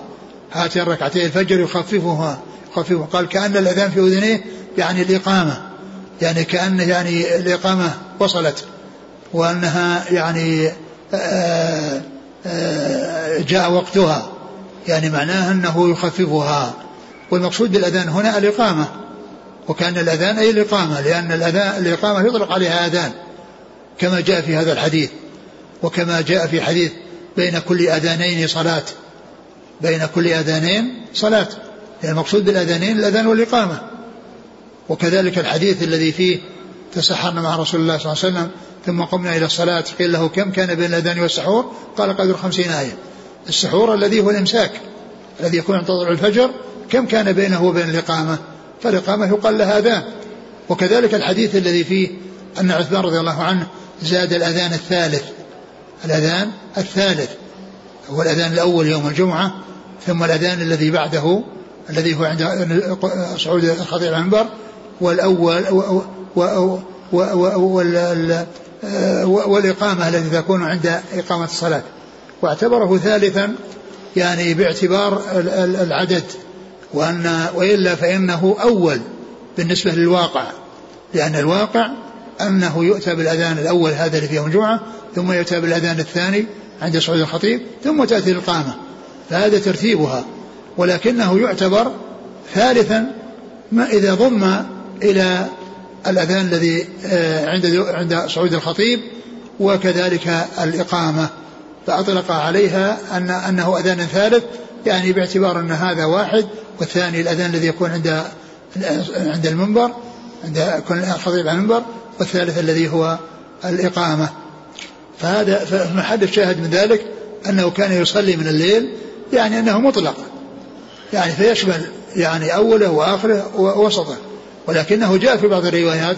هاتين ركعتي الفجر يخففها يخففها. قال كأن الأذان في أذنيه يعني الإقامة. يعني كأن يعني الإقامة وصلت وأنها يعني آه، آه، جاء وقتها. يعني معناه أنه يخففها. والمقصود بالأذان هنا الإقامة. وكأن الأذان أي الإقامة لأن الأذان الإقامة يطلق عليها أذان كما جاء في هذا الحديث وكما جاء في حديث بين كل أذانين صلاة. بين كل أذانين صلاة يعني المقصود بالأذانين الأذان والإقامة. وكذلك الحديث الذي فيه تسحرنا مع رسول الله صلى الله عليه وسلم ثم قمنا إلى الصلاة قيل له كم كان بين الأذان والسحور؟ قال قدر خمسين آية. السحور الذي هو الإمساك الذي يكون عند طلوع الفجر كم كان بينه وبين الإقامة؟ فالإقامة يقال لها أذان. وكذلك الحديث الذي فيه أن عثمان رضي الله عنه زاد الأذان الثالث. الأذان الثالث. هو الأذان الأول يوم الجمعة ثم الأذان الذي بعده الذي هو عند صعود الخطيب المنبر والأول والإقامة التي تكون عند إقامة الصلاة. واعتبره ثالثا يعني باعتبار العدد. وأن وإلا فإنه أول بالنسبة للواقع لأن الواقع أنه يؤتى بالأذان الأول هذا اللي فيه الجمعة ثم يؤتى بالأذان الثاني عند صعود الخطيب ثم تأتي الإقامة فهذا ترتيبها ولكنه يعتبر ثالثا ما إذا ضم إلى الأذان الذي آه، عند عند صعود الخطيب وكذلك الإقامة. فأطلق عليها أن أنه أذان ثالث يعني باعتبار أن هذا واحد والثاني الأذان الذي يكون عند عند المنبر عند كل الخطيب على المنبر والثالث الذي هو الإقامة. فهذا فمحل الشاهد من ذلك أنه كان يصلي من الليل يعني أنه مطلق. يعني فيشمل يعني أوله وآخره ووسطه. ولكنه جاء في بعض الروايات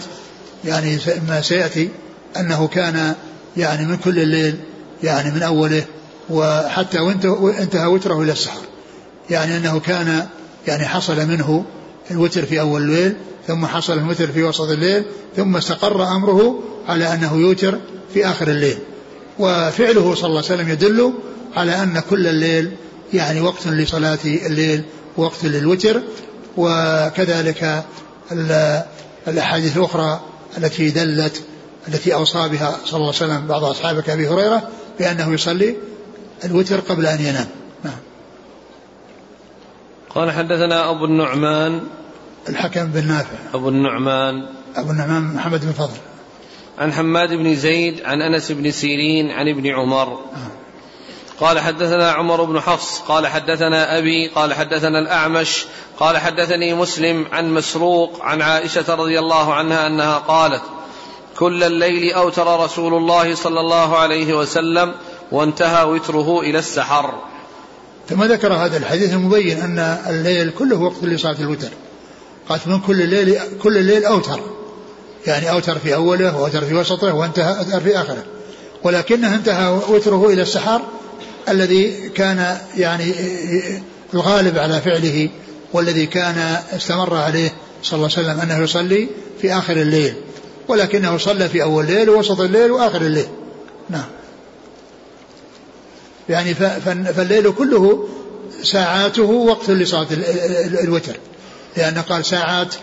يعني ما سيأتي أنه كان يعني من كل الليل يعني من أوله وحتى وانتهى وتره إلى السحر. يعني أنه كان يعني حصل منه الوتر في أول الليل ثم حصل الوتر في وسط الليل ثم استقر أمره على أنه يوتر في آخر الليل. وفعله صلى الله عليه وسلم يدل على أن كل الليل يعني وقت لصلاة الليل وقت للوتر وكذلك الأحاديث الأخرى التي دلت التي أوصى بها صلى الله عليه وسلم بعض أصحابه كأبي هريرة بأنه يصلي الوتر قبل أن ينام. قال حدثنا أبو النعمان. الحكم بن نافع. أبو النعمان. أبو النعمان محمد بن فضل. عن حماد بن زيد عن أنس بن سيرين عن ابن عمر. قال حدثنا عمر بن حفص. قال حدثنا أبي قال حدثنا الأعمش. قال حدثني مسلم عن مسروق عن عائشة رضي الله عنها أنها قالت كل الليل أوتر رسول الله صلى الله عليه وسلم وانتهى وتره إلى السحر. ثم ذكر هذا الحديث المبين أن الليل كله وقت لصلاة الوتر. قالت من كل الليل كل الليل أوتر. يعني أوتر في أوله وأوتر في وسطه وانتهى أوتر في آخره. ولكنه انتهى وتره إلى السحر الذي كان يعني الغالب على فعله والذي كان استمر عليه صلى الله عليه وسلم أنه يصلي في آخر الليل. ولكنه صلى في أول الليل ووسط الليل وآخر الليل. نعم. يعني فالليل كله ساعاته وقت لصلاة الوتر. لأن قال ساعات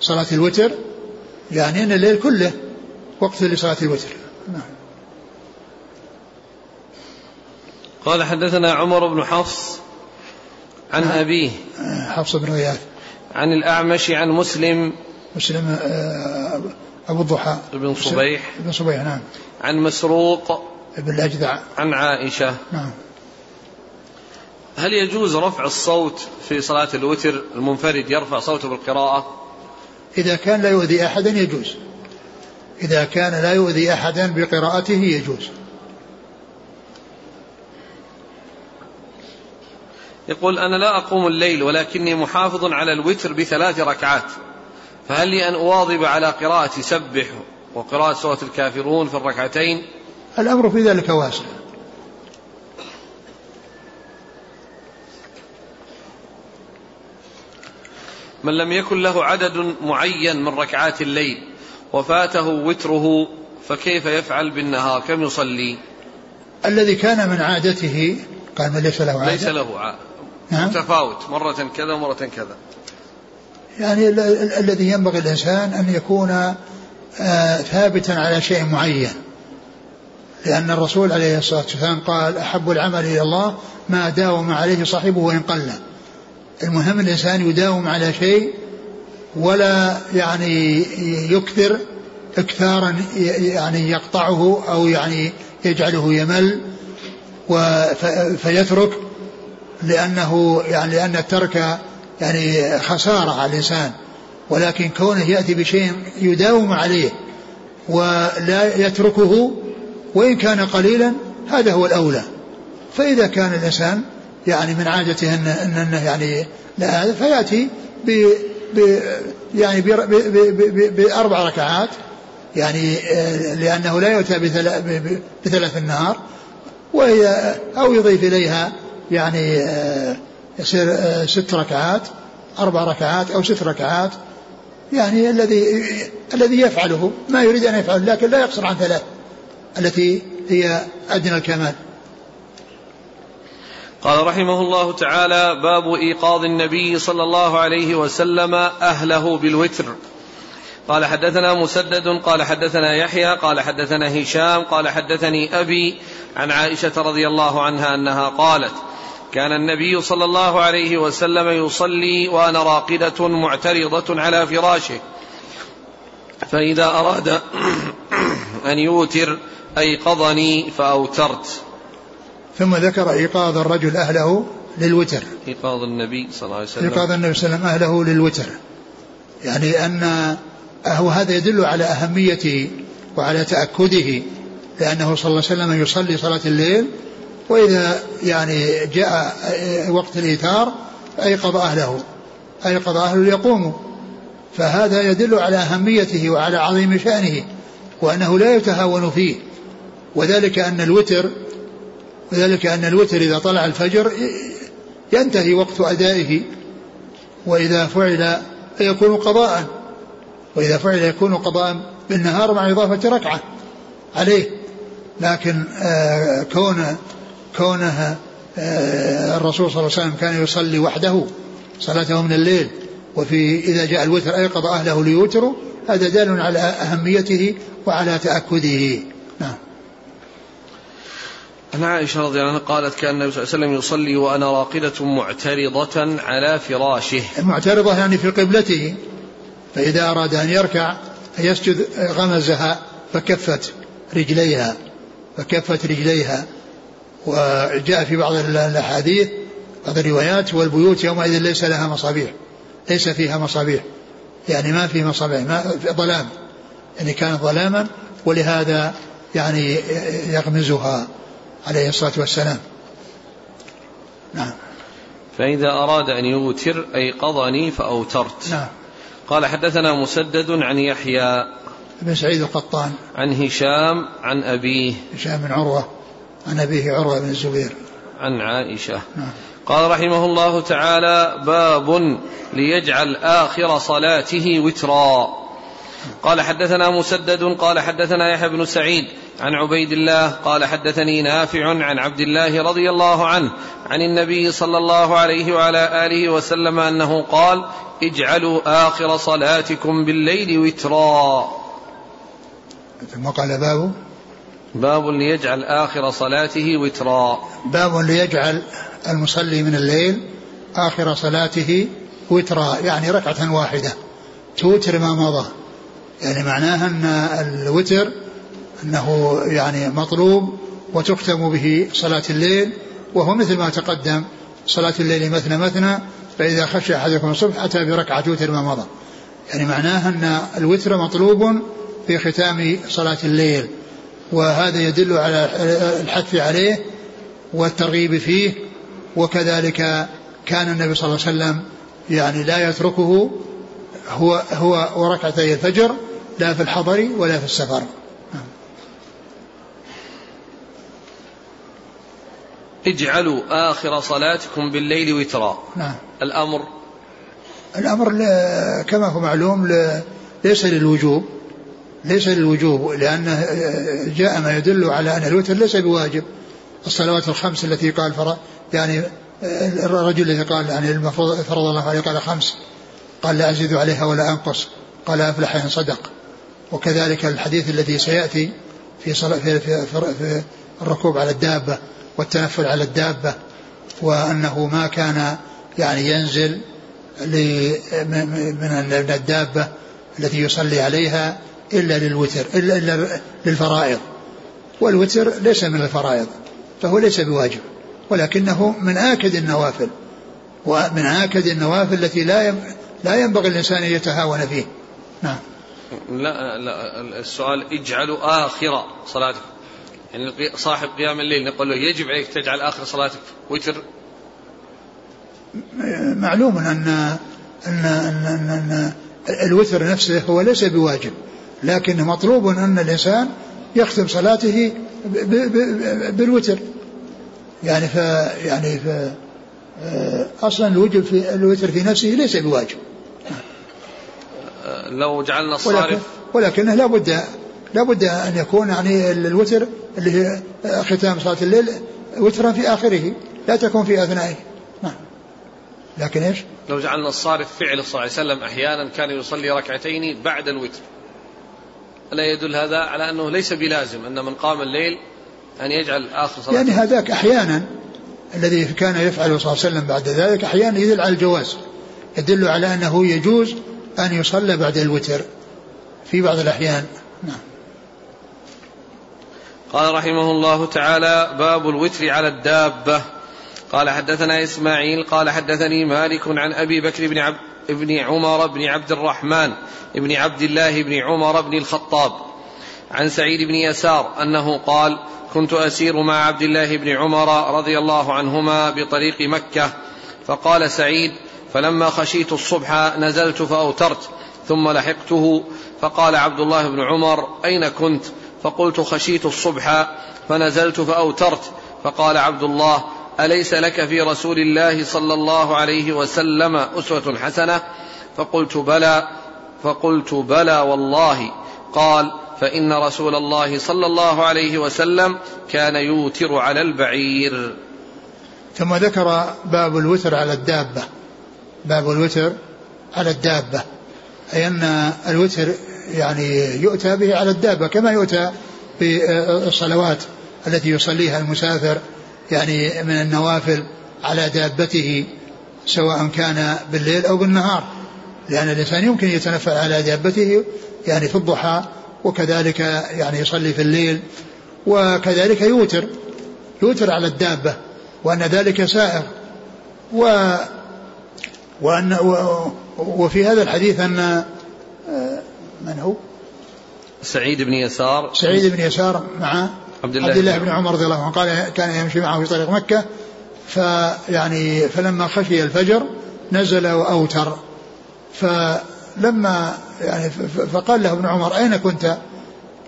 صلاة الوتر يعني أن الليل كله وقت لصلاة الوتر. نعم. قال حدثنا عمر بن حفص عن نعم. أبيه. حفص بن غياث عن الأعمش عن مسلم. مسلم آه، أبو الضحى. بن صبيح. بن صبيح نعم. عن مسروق. بن الأجدع. عن عائشة. نعم. هل يجوز رفع الصوت في صلاة الوتر؟ المنفرد يرفع صوته بالقراءة. إذا كان لا يؤذي أحدا يجوز. إذا كان لا يؤذي أحدا بقراءته يجوز. يقول أنا لا أقوم الليل ولكني محافظ على الوتر بثلاث ركعات. فهل لي أن أواظب على قراءة سبح وقراءة سورة الكافرون في الركعتين؟ الأمر في ذلك واسع. من لم يكن له عدد معين من ركعات الليل وفاته وتره فكيف يفعل بالنهار كم يصلي؟ الذي كان من عادته قال من ليس له عادة. ليس له عادة نعم. متفاوت مرة كذا ومرة كذا. يعني الذي ينبغي الإنسان أن يكون آه، ثابتا على شيء معين. لأن الرسول عليه الصلاة والسلام قال أحب العمل إلى الله ما داوم عليه صاحبه وإن قل. المهم الإنسان يداوم على شيء ولا يعني يكثر إكثارا يعني يقطعه أو يعني يجعله يمل فيترك لأنه يعني لأن الترك يعني خسارة على الإنسان ولكن كونه يأتي بشيء يداوم عليه ولا يتركه وإن كان قليلا هذا هو الأولى. فإذا كان الإنسان يعني من عادته أن أنه يعني لا هذا فيأتي ب يعني بأربع ركعات يعني آه، لأنه لا يؤتى بثلاث النهار وهي أو يضيف إليها يعني آه، يصير آه، ست ركعات أربع ركعات أو ست ركعات يعني الذي الذي يفعله ما يريد أن يفعله لكن لا يقصر عن ثلاث. التي هي أدنى الكمال. قال رحمه الله تعالى باب إيقاظ النبي صلى الله عليه وسلم أهله بالوتر. قال حدثنا مسدد قال حدثنا يحيى قال حدثنا هشام قال حدثني أبي عن عائشة رضي الله عنها أنها قالت كان النبي صلى الله عليه وسلم يصلي وأنا راقدة معترضة على فراشه. فإذا أراد *clears throat* أن يوتر أيقظني فأوترت. ثم ذكر إيقاظ الرجل أهله للوتر. إيقاظ النبي صلى الله عليه وسلم. إيقاظ النبي صلى الله عليه وسلم أهله للوتر. يعني أن وهذا يدل على اهميته وعلى تأكده لأنه صلى الله عليه وسلم يصلي صلاة الليل وإذا يعني جاء وقت الإيثار أيقظ أهله أيقظ أهله ليقوموا. فهذا يدل على أهميته وعلى عظيم شأنه وأنه لا يتهاون فيه. وذلك أن الوتر وذلك أن الوتر إذا طلع الفجر ينتهي وقت أدائه وإذا فعل يكون قضاء وإذا فعل يكون قضاء بالنهار مع إضافة ركعة عليه. لكن آه كون كونها آه، الرسول صلى الله عليه وسلم كان يصلي وحده صلاته من الليل وفي إذا جاء الوتر أيقظ أهله ليوتروا هذا دال على أهميته وعلى تأكده. نعم. عن عائشة رضي الله عنها قالت كان النبي صلى الله عليه وسلم يصلي وأنا راقدة معترضة على فراشه. المعترضة يعني في قبلته فإذا أراد أن يركع يسجد غمزها فكفت رجليها فكفت رجليها. وجاء في بعض الأحاديث بعض الروايات والبيوت يومئذ ليس لها مصابيح ليس فيها مصابيح. يعني ما في مصابيح ما في ظلام. يعني كانت ظلاما ولهذا يعني يغمزها. عليه الصلاة والسلام. نعم. فإذا أراد أن يوتر أيقظني فأوترت. نعم. قال حدثنا مسدد عن يحيى بن سعيد القطان. عن هشام عن أبيه. هشام بن عروة. عن أبيه عروة بن الزبير. عن عائشة. نعم. قال رحمه الله تعالى باب ليجعل آخر صلاته وترا. قال حدثنا مسدد قال حدثنا يحيى بن سعيد عن عبيد الله قال حدثني نافع عن عبد الله رضي الله عنه عن النبي صلى الله عليه وعلى آله وسلم أنه قال اجعلوا آخر صلاتكم بالليل وترا. ثم قال باب. باب ليجعل آخر صلاته وترا. باب ليجعل المصلي من الليل آخر صلاته وترا يعني ركعة واحدة توتر ما مضى. يعني معناها أن الوتر أنه يعني مطلوب وتختم به صلاة الليل وهو مثل ما تقدم صلاة الليل مثنى مثنى فإذا خشي أحدكم الصبح أتى بركعة وتر ما مضى. يعني معناها أن الوتر مطلوب في ختام صلاة الليل وهذا يدل على الحث عليه والترغيب فيه وكذلك كان النبي صلى الله عليه وسلم يعني لا يتركه هو هو وركعتي الفجر لا في الحضر ولا في السفر. اجعلوا آخر صلاتكم بالليل وترا. نعم. الأمر الأمر كما هو معلوم ليس للوجوب ليس للوجوب لأنه جاء ما يدل على أن الوتر ليس بواجب. الصلوات الخمس التي قال فرا يعني الرجل الذي قال يعني المفروض فرض الله عليه قال خمس قال لا أزيد عليها ولا أنقص قال أفلح إن صدق. وكذلك الحديث الذي سيأتي في, صلاة في, في, في الركوب على الدابة والتنفل على الدابة وأنه ما كان يعني ينزل من الدابة التي يصلي عليها إلا للوتر إلا, إلا للفرائض. والوتر ليس من الفرائض فهو ليس بواجب ولكنه من آكد النوافل ومن آكد النوافل التي لا لا ينبغي الإنسان أن يتهاون فيه. نعم. لا لا السؤال اجعلوا آخر صلاتك يعني صاحب قيام الليل نقول له يجب عليك تجعل آخر صلاتك وتر. معلوم أن أن أن, أن, أن الوتر نفسه هو ليس بواجب لكن مطلوب أن الإنسان يختم صلاته بالوتر. يعني ف يعني ف أصلا الوجب في الوتر في نفسه ليس بواجب. لو جعلنا الصارف ولكن ولكنه لابد لابد أن يكون يعني الوتر اللي هي ختام صلاة الليل وترا في آخره لا تكون في أثنائه. نعم. لكن إيش؟ لو جعلنا الصارف فعل صلى الله عليه وسلم أحيانا كان يصلي ركعتين بعد الوتر. لا يدل هذا على أنه ليس بلازم أن من قام الليل أن يجعل آخر صلاة يعني هذاك أحيانا الذي كان يفعله صلى الله عليه وسلم بعد ذلك أحيانا يدل على الجواز يدل على أنه يجوز أن يصلى بعد الوتر في بعض الأحيان. نعم. قال رحمه الله تعالى باب الوتر على الدابة. قال حدثنا إسماعيل قال حدثني مالك عن أبي بكر بن عبد ابن عمر بن عبد الرحمن بن عبد الله بن عمر بن الخطاب عن سعيد بن يسار أنه قال كنت أسير مع عبد الله بن عمر رضي الله عنهما بطريق مكة فقال سعيد فلما خشيت الصبح نزلت فأوترت ثم لحقته. فقال عبد الله بن عمر أين كنت؟ فقلت خشيت الصبح فنزلت فأوترت. فقال عبد الله أليس لك في رسول الله صلى الله عليه وسلم أسوة حسنة؟ فقلت بلى فقلت بلى والله. قال فإن رسول الله صلى الله عليه وسلم كان يوتر على البعير. ثم ذكر باب الوتر على الدابة. باب الوتر على الدابة أي أن الوتر يعني يؤتى به على الدابة كما يؤتى بالصلوات التي يصليها المسافر يعني من النوافل على دابته سواء كان بالليل أو بالنهار لأن الإنسان يمكن يتنفل على دابته يعني في الضحى وكذلك يعني يصلي في الليل وكذلك يوتر يوتر على الدابة وأن ذلك سائر و وان وفي هذا الحديث أن من هو؟ سعيد بن يسار. سعيد بن يسار مع عبد الله, عبد الله بن عمر رضي الله عنه. قال كان يمشي معه في طريق مكة فيعني فلما خشي الفجر نزل وأوتر. فلما يعني فقال له ابن عمر أين كنت؟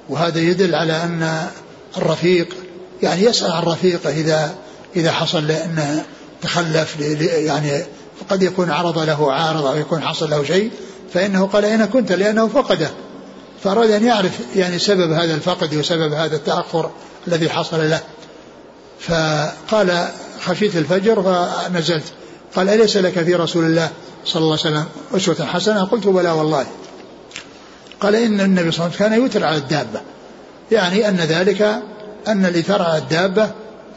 وهذا يدل على أن الرفيق يعني يسأل عن رفيقه إذا إذا حصل أنه تخلف يعني قد يكون عرض له عارض أو يكون حصل له شيء فإنه قال أين كنت لأنه فقده. فأراد أن يعرف يعني سبب هذا الفقد وسبب هذا التأخر الذي حصل له. فقال خشيت الفجر فنزلت. قال أليس لك في رسول الله صلى الله عليه وسلم أسوة حسنة؟ قلت بلى والله. قال إن النبي صلى الله عليه وسلم كان يوتر على الدابة. يعني أن ذلك أن الإيثار على الدابة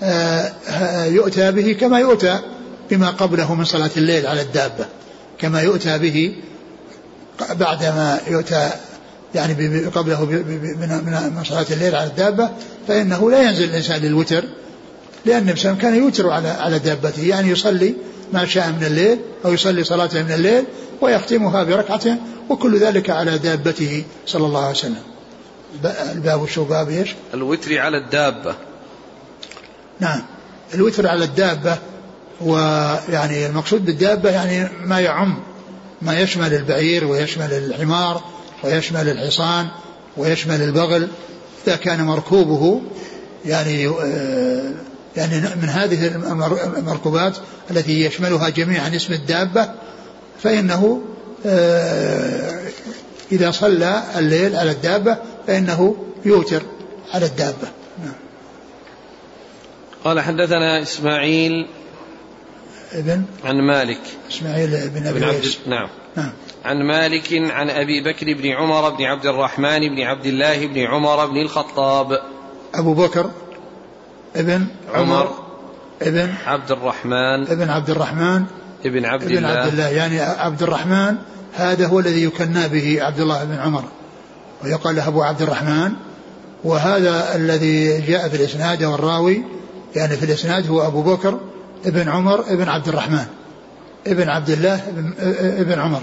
آه، يؤتى به كما يؤتى. بما قبله من صلاة الليل على الدابة كما يؤتى به بعدما يؤتى يعني قبله من صلاة الليل على الدابة فإنه لا ينزل الإنسان للوتر لأن النبي كان يوتر على على دابته يعني يصلي ما شاء من الليل أو يصلي صلاته من الليل ويختمها بركعة وكل ذلك على دابته صلى الله عليه وسلم. الباب شو باب إيش؟ الوتر على الدابة. نعم. الوتر على الدابة ويعني المقصود بالدابة يعني ما يعم ما يشمل البعير ويشمل الحمار ويشمل الحصان ويشمل البغل إذا كان مركوبه يعني آه، يعني من هذه المركوبات التي يشملها جميعا اسم الدابة فإنه آه، إذا صلى الليل على الدابة فإنه يوتر على الدابة نعم. قال حدثنا إسماعيل ابن عن مالك. إسماعيل بن أبي عبد نعم. نعم. عن مالك عن أبي بكر بن عمر بن عبد الرحمن بن عبد الله بن عمر بن الخطاب. أبو بكر ابن عمر ابن عبد الرحمن ابن عبد الرحمن ابن عبد ابن الله. عبد الله. يعني عبد الرحمن هذا هو الذي يكنى به عبد الله بن عمر. ويقال له أبو عبد الرحمن. وهذا الذي جاء في الإسناد والراوي يعني في الإسناد هو أبو بكر ابن عمر ابن عبد الرحمن ابن عبد الله ابن, ابن عمر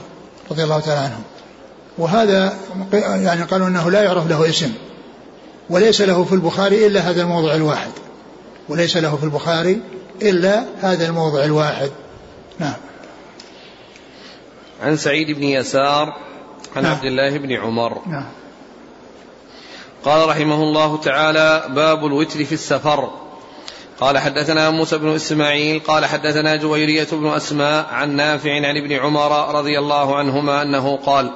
رضي الله تعالى عنه وهذا يعني قالوا إنه لا يعرف له اسم وليس له في البخاري إلا هذا الموضع الواحد. وليس له في البخاري إلا هذا الموضع الواحد. نعم. عن سعيد بن يسار عن نعم. عبد الله بن عمر. نعم. قال رحمه الله تعالى باب الوتر في السفر. قال حدثنا موسى بن إسماعيل قال حدثنا جويرية بن أسماء عن نافع عن ابن عمر رضي الله عنهما أنه قال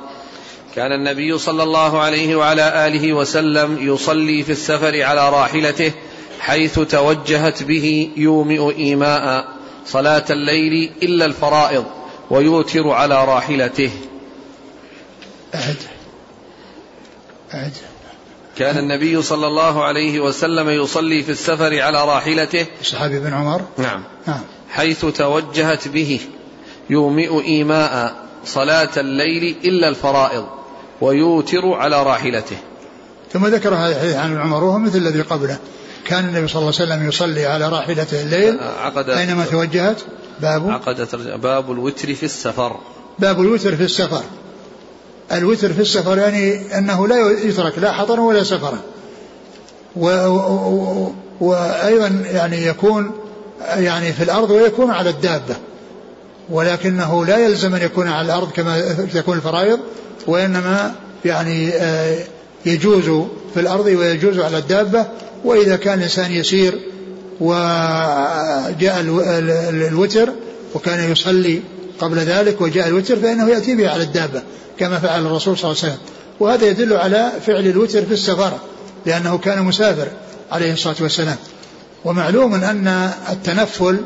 كان النبي صلى الله عليه وعلى آله وسلم يصلي في السفر على راحلته حيث توجهت به يومئ إيماء صلاة الليل إلا الفرائض ويوتر على راحلته. أعد أعد كان النبي صلى الله عليه وسلم يصلي في السفر على راحلته. الصحابي بن عمر؟ نعم. نعم. حيث توجهت به يومئ إيماء صلاة الليل إلا الفرائض ويوتر على راحلته. ثم ذكر هذا الحديث عن ابن عمر وهو مثل الذي قبله. كان النبي صلى الله عليه وسلم يصلي على راحلته الليل. عقد أينما توجهت؟ باب. عقد باب الوتر في السفر. باب الوتر في السفر. الوتر في السفر يعني أنه لا يترك لا حضرا ولا سفرا. وأيضا يعني يكون يعني في الأرض ويكون على الدابة. ولكنه لا يلزم أن يكون على الأرض كما تكون الفرائض وإنما يعني آه، يجوز في الأرض ويجوز على الدابة. وإذا كان الإنسان يسير وجاء الوتر وكان يصلي قبل ذلك وجاء الوتر فإنه يأتي به على الدابة كما فعل الرسول صلى الله عليه وسلم. وهذا يدل على فعل الوتر في السفر لأنه كان مسافر عليه الصلاة والسلام. ومعلوم أن التنفل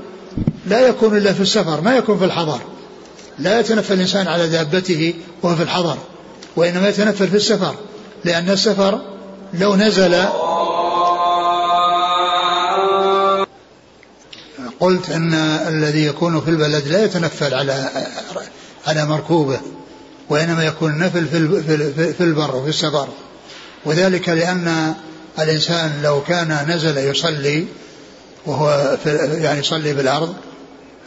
لا يكون إلا في السفر ما يكون في الحضر. لا يتنفل الإنسان على دابته وهو في الحضر وإنما يتنفل في السفر لأن السفر لو نزل قلت أن الذي يكون في البلد لا يتنفل على على مركوبه وإنما يكون النفل في في البر وفي السفر وذلك لأن الإنسان لو كان نزل يصلي وهو في يعني يصلي بالأرض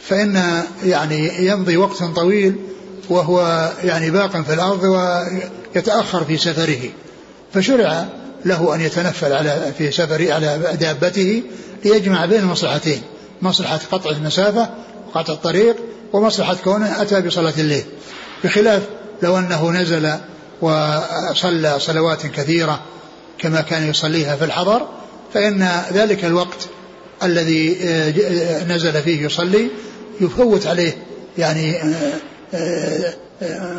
فإن يعني يمضي وقت طويل وهو يعني باق في الأرض ويتأخر في سفره. فشرع له أن يتنفل على في سفره على دابته ليجمع بين المصلحتين مصلحة قطع المسافة وقطع الطريق ومصلحة كونه أتى بصلاة الليل. بخلاف لو أنه نزل وصلى صلوات كثيرة كما كان يصليها في الحضر فإن ذلك الوقت الذي آه، نزل فيه يصلي يفوت عليه يعني آه، آه،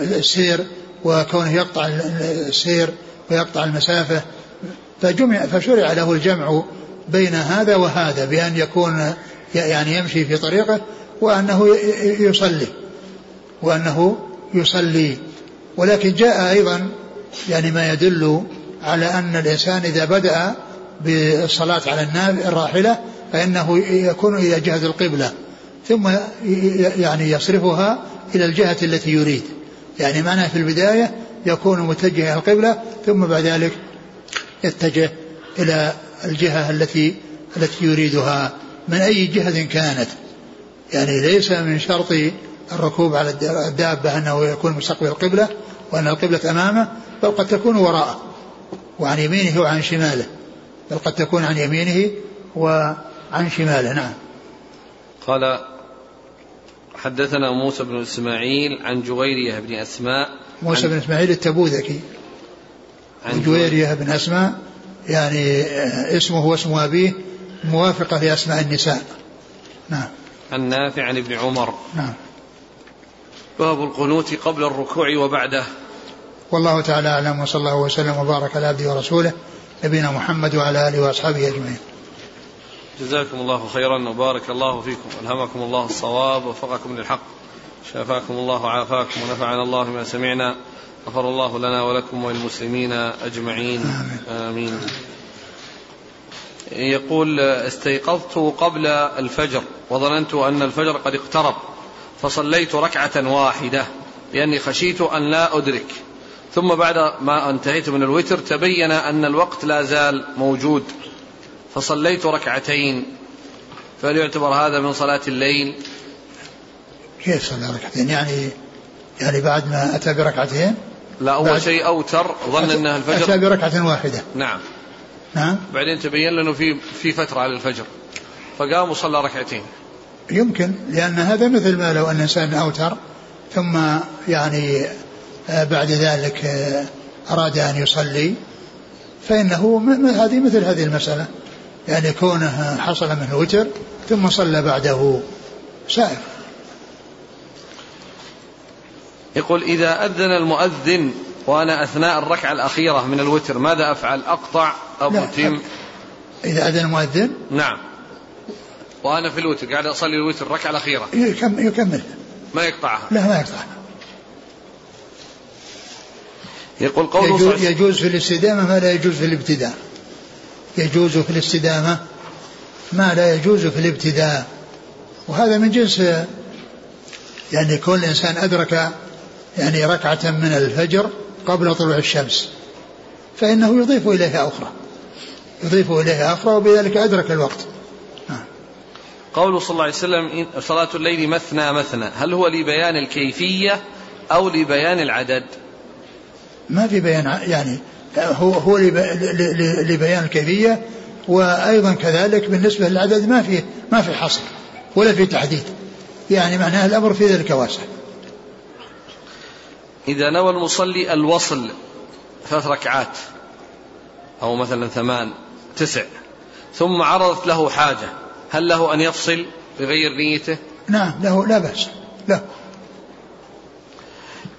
السير وكونه يقطع السير ويقطع المسافة. فجمع فشرع له الجمع بين هذا وهذا بأن يكون يعني يمشي في طريقه وأنه يصلي وأنه يصلي. ولكن جاء أيضا يعني ما يدل على أن الإنسان إذا بدأ بالصلاة على الراحلة فإنه يكون إلى جهة القبلة ثم يعني يصرفها إلى الجهة التي يريد. يعني معناه في البداية يكون متجه إلى القبلة ثم بعد ذلك يتجه إلى الجهة التي التي يريدها. من أي جهة كانت. يعني ليس من شرط الركوب على الدابة أنه يكون مستقبل القبلة وأن القبلة أمامه بل قد تكون وراءه وعن يمينه وعن شماله. بل قد تكون عن يمينه وعن شماله. نعم. قال حدثنا موسى بن إسماعيل عن جويرية بن أسماء موسى بن إسماعيل التبوذكي. عن جويرية بن أسماء يعني اسمه واسم أبيه موافقة لاسماء النساء. نعم. عن نافع عن ابن عمر. نعم. باب القنوت قبل الركوع وبعده. والله تعالى أعلم وصلى الله وسلم وبارك على عبده ورسوله نبينا محمد وعلى آله وأصحابه أجمعين. جزاكم الله خيرا وبارك الله فيكم. ألهمكم الله الصواب ووفقكم للحق. شافاكم الله وعافاكم ونفعنا الله بما سمعنا. غفر الله لنا ولكم وللمسلمين أجمعين. آمين, آمين. يقول استيقظت قبل الفجر وظننت أن الفجر قد اقترب فصليت ركعة واحدة لأني خشيت أن لا أدرك. ثم بعد ما انتهيت من الوتر تبين أن الوقت لا زال موجود فصليت ركعتين. فهل يعتبر هذا من صلاة الليل؟ كيف صلى ركعتين؟ يعني يعني بعد ما أتى بركعتين؟ لا أول شيء أوتر ظن أنها الفجر. أتى بركعة واحدة. نعم. نعم. بعدين تبين له في في فترة على الفجر. فقام وصلى ركعتين. يمكن لأن هذا مثل ما لو أن الإنسان أوتر ثم يعني آه، بعد ذلك آه، أراد أن يصلي فإنه هذه مثل هذه المسألة. يعني كونه حصل منه وتر ثم صلى بعده سائر يقول إذا أذن المؤذن وأنا أثناء الركعة الأخيرة من الوتر ماذا أفعل؟ أقطع أو أتم؟ إذا أذن المؤذن نعم. وأنا في الوتر قاعد أصلي الوتر الركعة الأخيرة. يكمل. ما يقطعها. لا ما يقطعها. يقول قوله يجوز, يجوز في الاستدامة ما لا يجوز في الابتداء. يجوز في الاستدامة ما لا يجوز في الابتداء. وهذا من جنس يعني كل إنسان أدرك يعني ركعة من الفجر قبل طلوع الشمس فإنه يضيف إليها أخرى. يضيف إليها أخرى وبذلك أدرك الوقت. نعم. قوله صلى الله عليه وسلم صلاة الليل مثنى مثنى. هل هو لبيان الكيفية أو لبيان العدد؟ ما في بيان يعني هو هو لبيان الكيفية وأيضا كذلك بالنسبة للعدد ما في ما في حصر ولا في تحديد. يعني معناه الأمر في ذلك واسع. إذا نوى المصلي الوصل ثلاث ركعات أو مثلا ثمان تسع. ثم عرضت له حاجة هل له أن يفصل بغير نيته؟ نعم له لا بأس له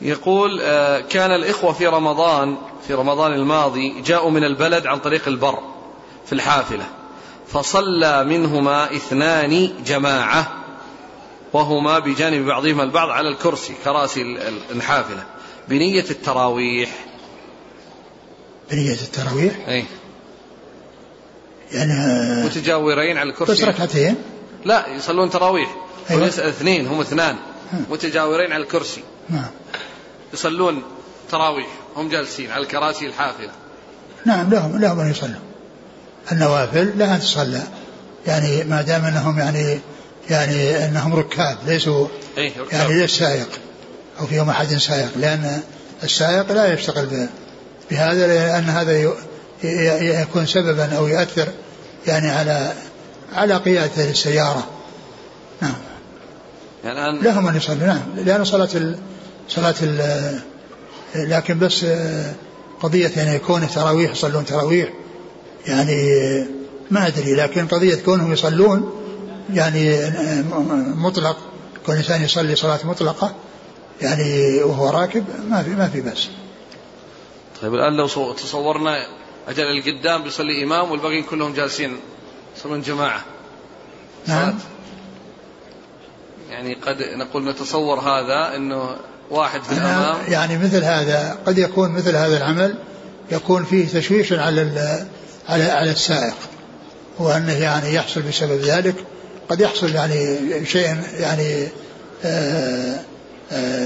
يقول آه، كان الإخوة في رمضان في رمضان الماضي جاءوا من البلد عن طريق البر في الحافلة فصلى منهما اثنان جماعة وهما بجانب بعضهما البعض على الكرسي كراسي الحافلة. بنية التراويح. بنية التراويح؟ أي. يعني آه، متجاورين على الكرسي. بس ركعتين؟ لا يصلون تراويح. أيوة. اثنين هم اثنان. متجاورين على الكرسي. نعم. يصلون تراويح. هم جالسين على الكراسي الحافلة. نعم لهم لهم أن يصلوا. النوافل لها تصلى. يعني ما دام أنهم يعني يعني أنهم ركاب ليسوا إيه ركاب. يعني ليس سائق أو فيهم أحد سائق لأن السائق لا يشتغل بهذا لأن هذا يكون سببا أو يؤثر يعني على على قيادة السيارة. يعني الآن لهم أن يصلوا نعم. لأن صلاة ال... صلاة ال... لكن بس قضية يعني كون التراويح يصلون تراويح يعني ما أدري. لكن قضية كونهم يصلون يعني مطلق كل إنسان يصلي صلاة مطلقة يعني وهو راكب ما في ما في بس. طيب الآن لو تصورنا أجل القدام بيصلي إمام والباقيين كلهم جالسين يصلون جماعة. نعم. يعني قد نقول نتصور هذا إنه واحد في الأمام يعني مثل هذا قد يكون مثل هذا العمل يكون فيه تشويش على على على السائق وأنه يعني يحصل بسبب ذلك قد يحصل يعني شيء يعني آآ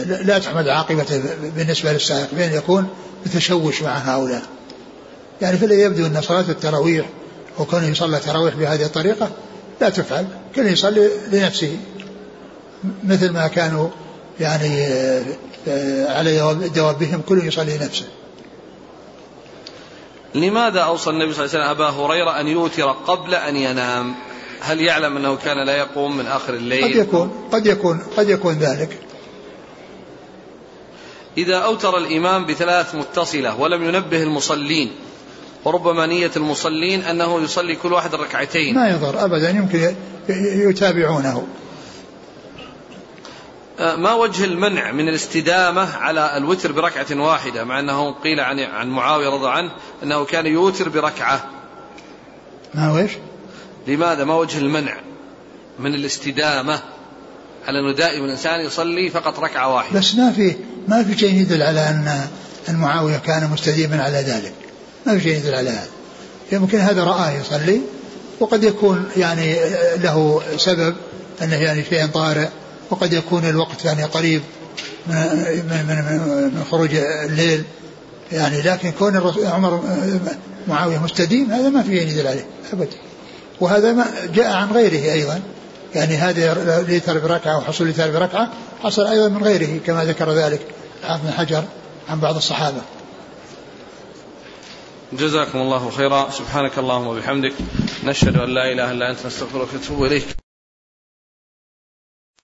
لا تحمد عاقبته بالنسبة للسائق بين يكون بتشوش مع هؤلاء. يعني فلا يبدو أن صلاة التراويح وكونه يصلى التراويح بهذه الطريقة لا تفعل كل يصلي لنفسه. مثل ما كانوا يعني على دوابهم كل يصلي نفسه لماذا أوصى النبي صلى الله عليه وسلم أبا هريرة أن يوتر قبل أن ينام؟ هل يعلم أنه كان لا يقوم من آخر الليل؟ قد يكون قد يكون قد يكون ذلك. إذا أوتر الإمام بثلاث متصلة ولم ينبه المصلين وربما نية المصلين أنه يصلي كل واحد ركعتين. ما يضر أبدا يمكن يتابعونه. أه، ما وجه المنع من الاستدامة على الوتر بركعة واحدة مع أنه قيل عن عن معاوية رضي عنه أنه كان يوتر بركعة. ما وش لماذا؟ ما وجه المنع من الاستدامة؟ على أنه دائما الإنسان يصلي فقط ركعة واحدة. بس ما في ما في شيء يدل على أن أن معاوية كان مستديما على ذلك. ما في شيء يدل على هذا. يمكن هذا رآه يصلي وقد يكون يعني له سبب أنه يعني شيء طارئ وقد يكون الوقت يعني قريب من من من, من خروج الليل. يعني لكن كون عمر معاوية مستديم هذا ما في يدل عليه أبدا. وهذا ما جاء عن غيره أيضا. يعني هذا ليتر بركعة وحصول ليتر بركعة حصل أيضا من غيره كما ذكر ذلك حافظ حجر عن بعض الصحابة. جزاكم الله خيرا. سبحانك اللهم وبحمدك. نشهد أن لا إله إلا أنت نستغفرك ونتوب إليك.